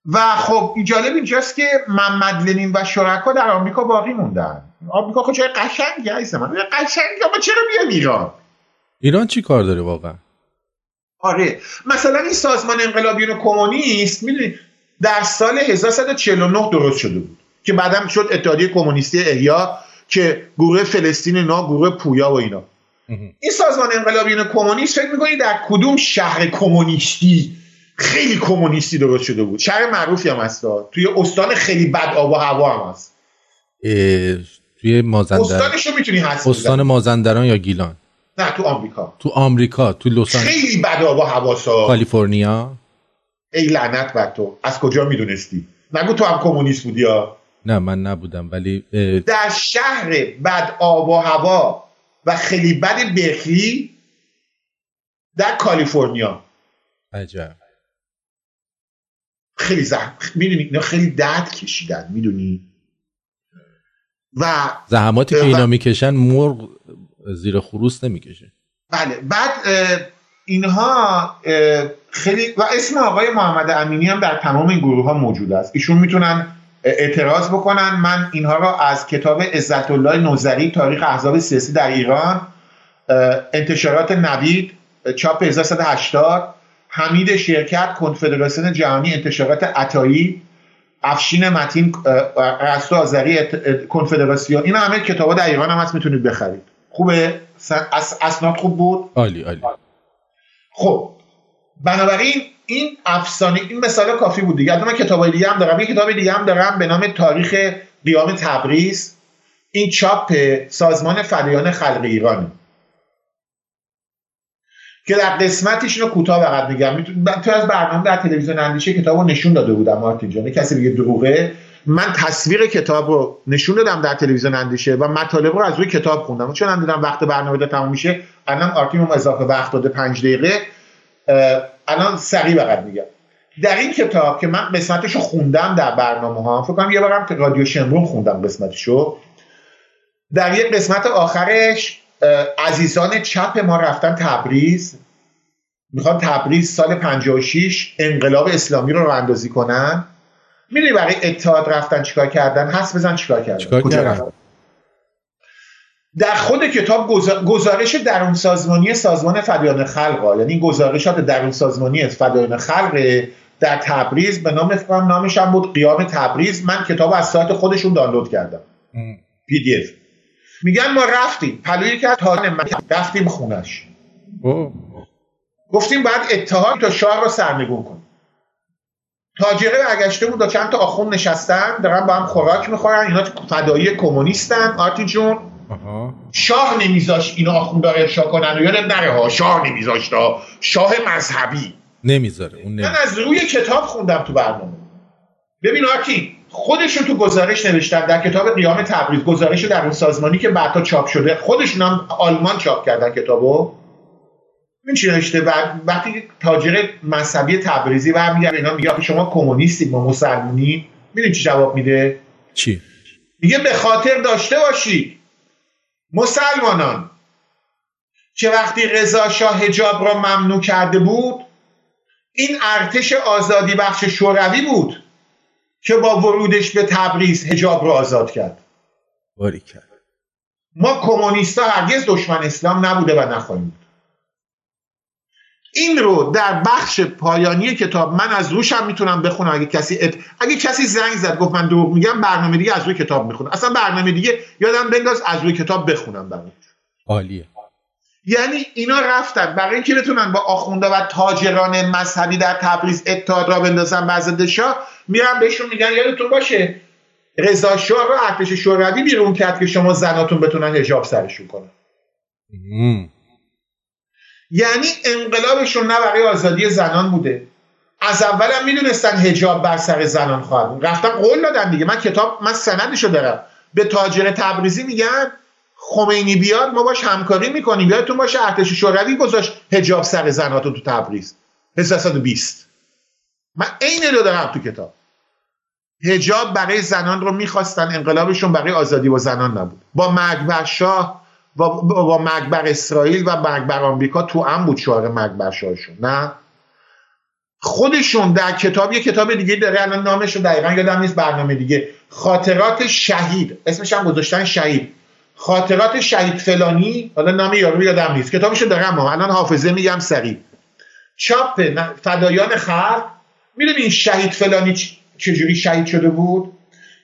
و خب جالب اینجاست که محمد لنین و شرکا در آمریکا باقی موندن. آمریکا خب چه قشنگی هست من؟ قشنگی اما چرا بیان ایران؟ ایران چی کار داره واقعا؟ آره مثلا این سازمان انقلابیون کمونیست می‌دونی در سال 1149 درست شده بود که بعدم شد اتحادیه کمونیستی احیا که گروه فلسطین اینا گروه پویا و اینا. این سازمان انقلابیون کمونیست فکر می‌کنی در کدوم شهر کمونیستی خیلی کمونیستی درست شده بود؟ شهر معروفی هم هست توی استان خیلی بد آب و هوا هم هست. توی مازندران استانشو می‌تونی هست استان مازندران یا گیلان؟ نه تو آمریکا. تو آمریکا تو لس خیلی بد آب و هواسا کالیفرنیا. ای لعنت بر تو. از کجا می‌دونستی؟ نگو تو هم کمونیست بودی یا؟ نه من نبودم ولی در شهر بد آب و هوا و خیلی بد برکلی در کالیفرنیا. عجب. خیلی زحم می‌دونی اینا خیلی درد کشیدن می‌دونی؟ و زحماتی که اینا می‌کشن مرغ زیر خروس نمی‌کشه. بله. بعد اینها خیلی و اسم آقای محمد امینی هم در تمام این گروه ها موجود است. ایشون می‌تونن اعتراض بکنن. من اینها را از کتاب عزت الله نوزری تاریخ احزاب سیاسی در ایران انتشارات نوید چاپ 1180 حمید شرکت کنفدراسیون جهانی انتشارات عطایی افشین متین رستو آذری کنفدراسیون. این همه کتابا در ایران هم هست می‌تونید بخرید. خوبه؟ اس... اسناد خوب بود؟ عالی عالی. خب بنابراین این افسانه این مثال کافی بود دیگه. من کتاب دیگه هم دارم. یه کتاب دیگه هم دارم به نام تاریخ قیام تبریز. این چاپ سازمان فدایان خلق ایرانه. که در قسمتش رو کوتاه فقط میگم. تو از برنامه در تلویزیون اندیشه کتاب رو نشون داده بودم مارتین جان. کسی بگه دروغه. من تصویر کتاب رو نشون دادم در تلویزیون اندیشه و مطالب رو از روی کتاب خوندم. چون هم دیدم وقت برنامه دا تموم میشه. الان آرتیم اضافه وقت داده پنج دقیقه. الان سریع فقط میگم. در این کتاب که من قسمتش رو خوندم در برنامه ها فکر کنم یه بارم رادیو شمرون خوندم قسمتشو. در یک قسمت آخرش عزیزان چپ ما رفتن تبریز. می‌خوان تبریز سال 56 انقلاب اسلامی رو اندازی کنن. می‌دونی برای اتحاد رفتن چیکار کردن؟ هست بزن چیکار کردن. چیکار کردن؟ در خود کتاب گزارش درون سازمانی سازمان فدایان خلق یعنی گزارشات درون سازمانی فدایان خلق در تبریز به نام نامش هم بود قیام تبریز. من کتاب از سایت خودشون دانلود کردم. PDF. میگن ما رفتیم. پلوی که از رفتیم خونش. گفتیم باید اتحاد تا شاه رو سرنگون کنیم. تاجره برگشته بود و چند تا آخوند نشستن. دارن با هم خوراک می‌خورن. اینا فدایی کمونیستن. آرتی جون. شاه نمیذاش اینا آخوندا ارشا کنن و نره ها. شاه نمیذاشت شاه مذهبی. نمی‌ذاره. اون من از روی کتاب خوندم تو برنامه. ببین آرتی خودشون تو گزارش نوشتن در کتاب قیام تبریز گزارش در اون سازمانی که بعدها چاپ شده خودشون هم آلمان چاپ کردن کتابو. این چی نوشته؟ وقتی تاجر مذهبی تبریزی برمیگرده اینا میگه شما کمونیستید ما مسلمونی می‌دونی چی جواب میده؟ چی؟ میگه به خاطر داشته باشید مسلمانان. که وقتی رضا شاه حجاب را ممنوع کرده بود این ارتش آزادی بخش شوروی بود. که با ورودش به تبریز حجاب را آزاد کرد. باری کرد. ما کمونیستا هرگز دشمن اسلام نبوده و نخواهیم بود. این رو در بخش پایانی کتاب من از روشم می‌تونم بخونم. اگه کسی ات... اگه کسی زنگ زد گفت من دروغ میگم برنامه دیگه از روی کتاب می‌خونم. اصلا برنامه دیگه یادم بنداز از روی کتاب بخونم برای عالیه. یعنی اینا رفتن. برای اینکه بتونن با آخونده و تاجران مذهبی در تبریز اتحاد را بندازن بعض شاه میرن بهشون میگن یادتون باشه رضا شاه رو ارتش شوروی بیرون کرد که شما زناتون بتونن حجاب سرشون کنن. یعنی انقلابشون نه برای آزادی زنان بوده. از اول هم می‌دونستن هجاب بر سر زنان خواهد بود. رفتن قول دادن دیگه. من کتاب من سندشو دارم. به تاجر تبریزی میگن خمینی بیاد ما باش همکاری می‌کنیم. یادتون باشه ارتش شوروی گذاشت هجاب سر زناتون تو تبریز. 1320 من عین رو دارم تو کتاب. هجاب برای زنان رو می‌خواستن انقلابشون برای آزادی و زنان نبود. با مرگ شاه با, با مرگ بر اسرائیل و مرگ بر آمریکا تو هم بود شعار مرگ بر شاهشون نه؟ خودشون در کتاب یه کتاب دیگه داره الان نامش رو دقیقا یادم نیست برنامه دیگه. خاطرات شهید. اسمش هم گذاشتن شهید. خاطرات شهید فلانی حالا نام یارو یادم نیست. کتابش رو دارم الان حافظه میگم سریع. چاپ فدایان خلق می‌دونی شهید فلانی چجوری شهید شده بود؟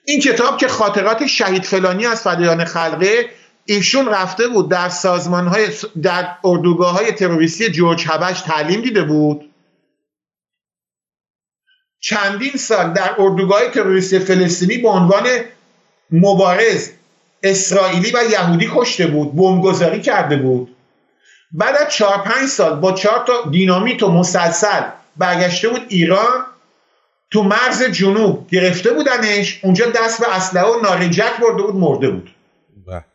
این کتاب که خاطرات شهید فلانی از فدایان خلقه ایشون رفته بود در سازمان های در اردوگاه های تروریستی جورج هبش تعلیم دیده بود. چندین سال در اردوگاه تروریستی فلسطینی به عنوان مبارز اسرائیلی و یهودی کشته بود بمبگذاری کرده بود. بعد از چهار پنج سال با چهار تا دینامیت و مسلسل برگشته بود ایران تو مرز جنوب. گرفته بودنش اونجا دست به اسلحه و نارنجک برده بود مرده بود. بله.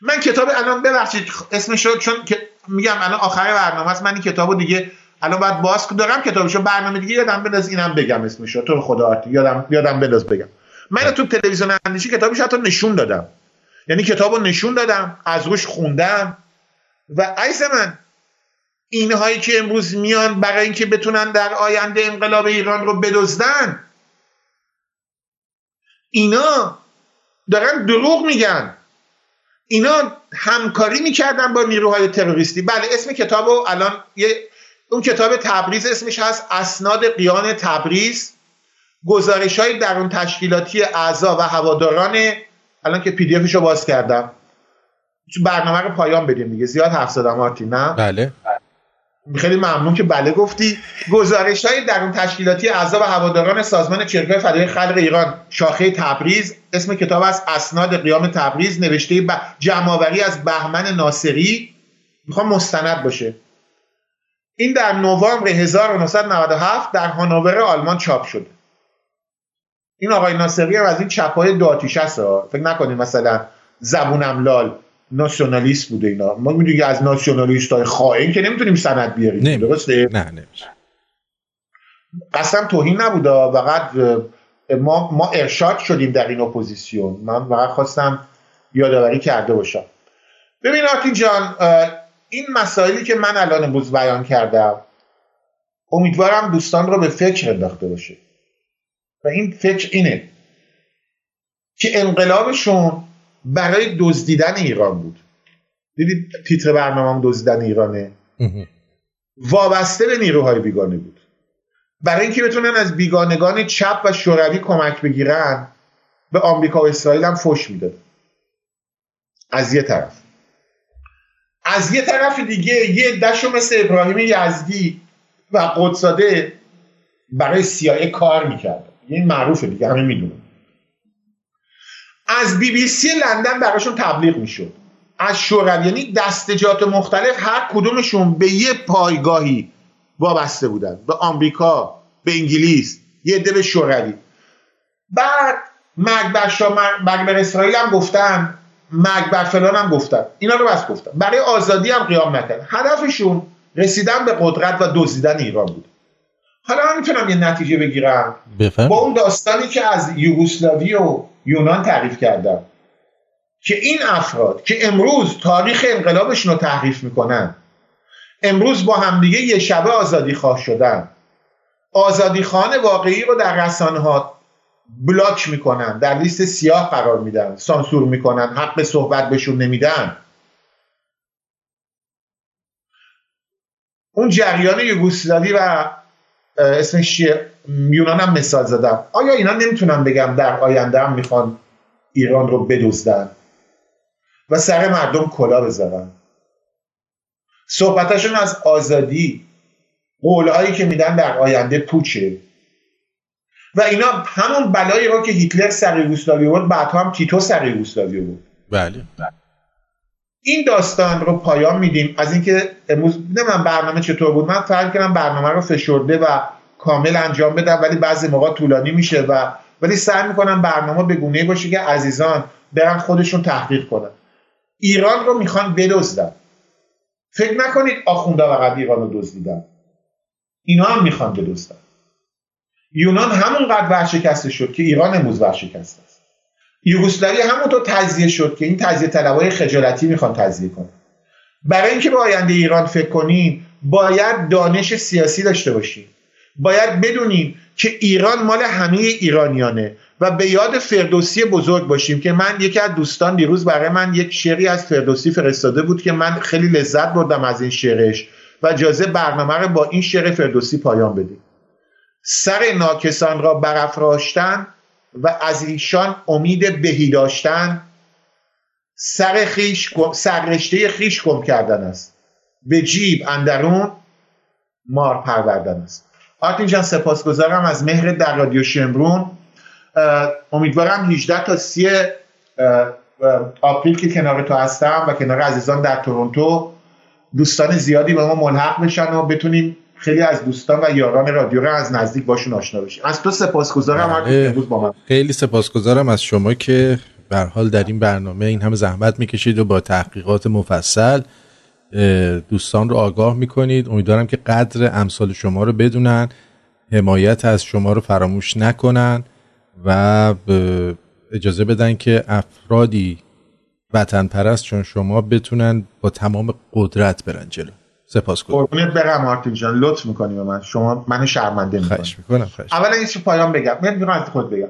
من کتاب الان ببخشید اسمش چون که میگم الان آخر برنامه است من این کتابو دیگه الان باید باز دارم کتابشو برنامه دیگه یادم بنداز اینم بگم اسمشو تو خدا آتی یادم یادم بنداز بگم. من تو تلویزیون اندیشی کتابش حتی نشون دادم. یعنی کتابو نشون دادم از روش خوندم. و عیز من اینهایی که امروز میان برای اینکه بتونن در آینده انقلاب ایران رو بدزدن. اینا دارن دروغ میگن. اینا همکاری می‌کردن با نیروهای تروریستی. بله اسم کتاب الان یه اون کتاب تبریز اسمش هست اسناد قیان تبریز. گزارش های درون تشکیلاتی اعضا و هواداران الان که پی دی باز کردم. برنامه رو پایان بدیم دیگه. زیاد حرف زدم آرتین نه؟ بله. خیلی ممنون که بله گفتی. گزارش های درون تشکیلاتی اعضا و هواداران سازمان چرکای فدای خلق ایران شاخه تبریز اسم کتاب از اسناد قیام تبریز نوشته ب... جمعآوری از بهمن ناصری. می‌خوام مستند باشه. این در نوامبر 1997 در هانوور آلمان چاپ شده این آقای ناصری هم از این چپای دو آتیش هست فکر نکنید مثلا زبونم لال. ناسیونالیست بوده اینا. ما می‌دونیم از ناسیونالیست های خائن که نمی‌تونیم سند بیاریم. درسته؟ نه نمیشه. اصلا توهین نبوده. فقط ما ما ارشاد شدیم در این اپوزیسیون. من فقط خواستم یادآوری کرده باشم. ببین آرتین جان این مسائلی که من الان امروز بیان کردم امیدوارم دوستان رو به فکر انداخته باشه. و این فکر اینه که انقلابشون برای دزدیدن ایران بود. دیدید تیتر برنامه دزدیدن ایرانه؟ وابسته به نیروهای بیگانه بود. برای اینکه بتونن از بیگانگان چپ و شوروی کمک بگیرن به آمریکا و اسرائیل هم فش می‌داد از یه طرف. از یه طرف دیگه یه دشو مثل ابراهیم یزدی و قدساده برای سیایه کار می‌کرد. این معروفه دیگه همه می‌دونن. از بی بی سی لندن براشون تبلیغ می‌شد. از شوروی یعنی دستجات مختلف هر کدومشون به یه پایگاهی وابسته بودن. به آمریکا به انگلیس یه عده به شوروی بعد مرگ بر اسرائیل هم گفتن مرگ بر فلان هم گفتن. اینا رو بس گفتن. برای آزادی هم قیام نکردن. هدفشون رسیدن به قدرت و دزدیدن ایران بود. حالا من می‌تونم یه نتیجه بگیرم. بفهم. با اون داستانی که از یوگسلاوی و یونان تعریف کردم. که این افراد که امروز تاریخ انقلابشون رو تحریف می‌کنن امروز با همدیگه یه شبه آزادی خواه شدن. آزادی خان واقعی رو در رسانه ها بلاک می‌کنن در لیست سیاه قرار میدن سانسور می‌کنن حق صحبت بهشون نمیدن. اون جریان یوگسلاوی و اسمش چیه؟ یونان هم مثال زدم. آیا اینا نمی‌تونن بگم در آینده هم می‌خوان ایران رو بدزدن؟ و سر مردم کلا بذارن. صحبتشون از آزادی قولهایی که میدن در آینده پوچه. و اینا همون بلایی رو که هیتلر سر یوگسلاوی بود بعد هم تیتو سر یوگسلاوی بود بله. این داستان رو پایان میدیم. از اینکه امروز نمی‌دونم برنامه چطور بود. من فرض کردم برنامه رو فشرده و کامل انجام بدم ولی بعضی موقع طولانی میشه و ولی سعی می‌کنم برنامه به گونه باشه که عزیزان برن خودشون تحقیق کنن. ایران رو می‌خوان بدزدن. فکر نکنید آخوندا فقط ایران رو دزدیدن. اینا هم می‌خوان بدزدن. یونان همونقدر ورشکسته شد که ایران امروز ورشکسته است. یوگسلاوی همونطور تجزیه شد که این تجزیه طلبای خجالتی می‌خوان تجزیه کنن برای اینکه به آینده ایران فکر کنیم باید دانش سیاسی داشته باشیم. باید بدونیم که ایران مال همه ایرانیانه و به یاد فردوسی بزرگ باشیم که من یکی از دوستان دیروز برای من یک شعری از فردوسی فرستاده بود که من خیلی لذت بردم از این شعرش و جازه برنامه رو با این شعر فردوسی پایان بدیم. سر ناکسان را برافراشتن و از ایشان امید بهی داشتن سر خیش سررشته خیش گم کردن است. به جیب اندرون مار پروردن است. آرتین جان سپاسگزارم از مهر در رادیو شمرون امیدوارم 18 تا 30 آپریل که کنار تو هستم و کنار عزیزان در تورنتو دوستان زیادی به ما ملحق بشن و بتونیم خیلی از دوستان و یاران رادیو رو از نزدیک باشون آشنا بشیم از تو سپاسگزارم امروز با من. خیلی سپاسگزارم از شما که به حال در این برنامه این همه زحمت می‌کشید و با تحقیقات مفصل دوستان رو آگاه می‌کنید. امیدوارم که قدر امثال شما رو بدونن حمایت از شما رو فراموش نکنن و اجازه بدن که افرادی وطن پرست چون شما بتونن با تمام قدرت برن جلو. سپاس قربونت برم مارتین جان. لطف می‌کنی به من. شما من شرمنده می‌کنی. خواهش می‌کنم خواهش اولا یه پایان بگم. من می‌خوام از خود بگم.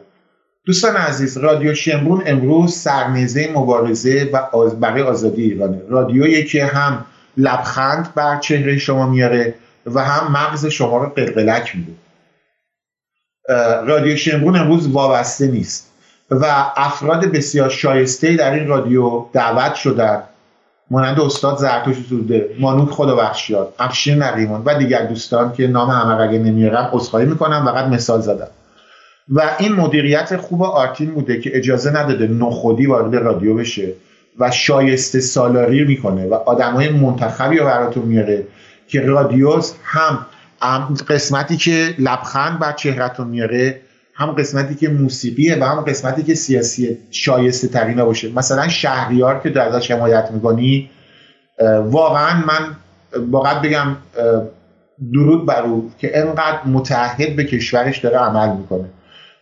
دوستان عزیز رادیو شمرون امروز سرنیزه مبارزه و آز برای آزادی ایرانه. رادیویی که هم لبخند بر چهره شما میاره و هم مغز شما رو قلقلک میده. رادیو شمرون امروز وابسته نیست و افراد بسیار شایسته در این رادیو دعوت شدن مانند استاد زرتوش زوده مانوک خدا بخشیاد افشین نقیمان و دیگر دوستان که نام همه اگه نمیارم عذرخواهی می‌کنم فقط مثال زدم. و این مدیریت خوب آرتین بوده که اجازه نداده نخودی وارد رادیو بشه و شایسته سالاری می‌کنه و آدمای منتخبی رو براتون میاره که رادیوز هم قسمتی که لبخند بر چهرتون میاره هم قسمتی که موسیقیه و هم قسمتی که سیاسی شایسته ترین باشه. مثلا شهریار که در ازش حمایت می‌کنی واقعا من باید بگم درود بر او که انقدر متحد به کشورش داره عمل می‌کنه.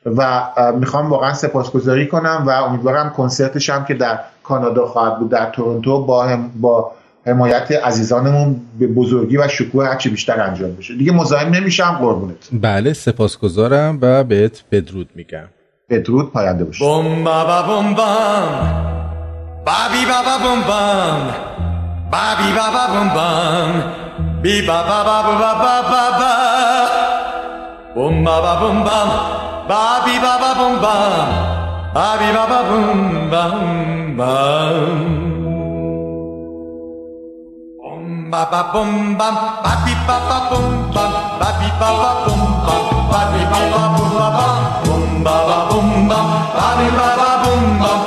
و می‌خوام واقعا سپاسگزاری کنم و امیدوارم کنسرتش هم که در کانادا خواهد بود در تورنتو با هم با حمایت عزیزانمون به بزرگی و شکوه هرچی بیشتر انجام بشه دیگه مزاحم نمیشم قربونت بله سپاسگزارم و بهت بدرود میگم بدرود پاینده باشه بوم بابا بوم بام بابی بابا بوم بام بابی بابا بوم بام بی بابا بابا بابا بابا بوم بابا بوم بام بابی بابا بوم بام بابی بابا بوم بام بام ba ba bum bum ba bi ba ba bum bum ba bi ba ba bum bum ba bi ba ba bum ba bum bum ba ba bum bum ba bi ba ba bum bum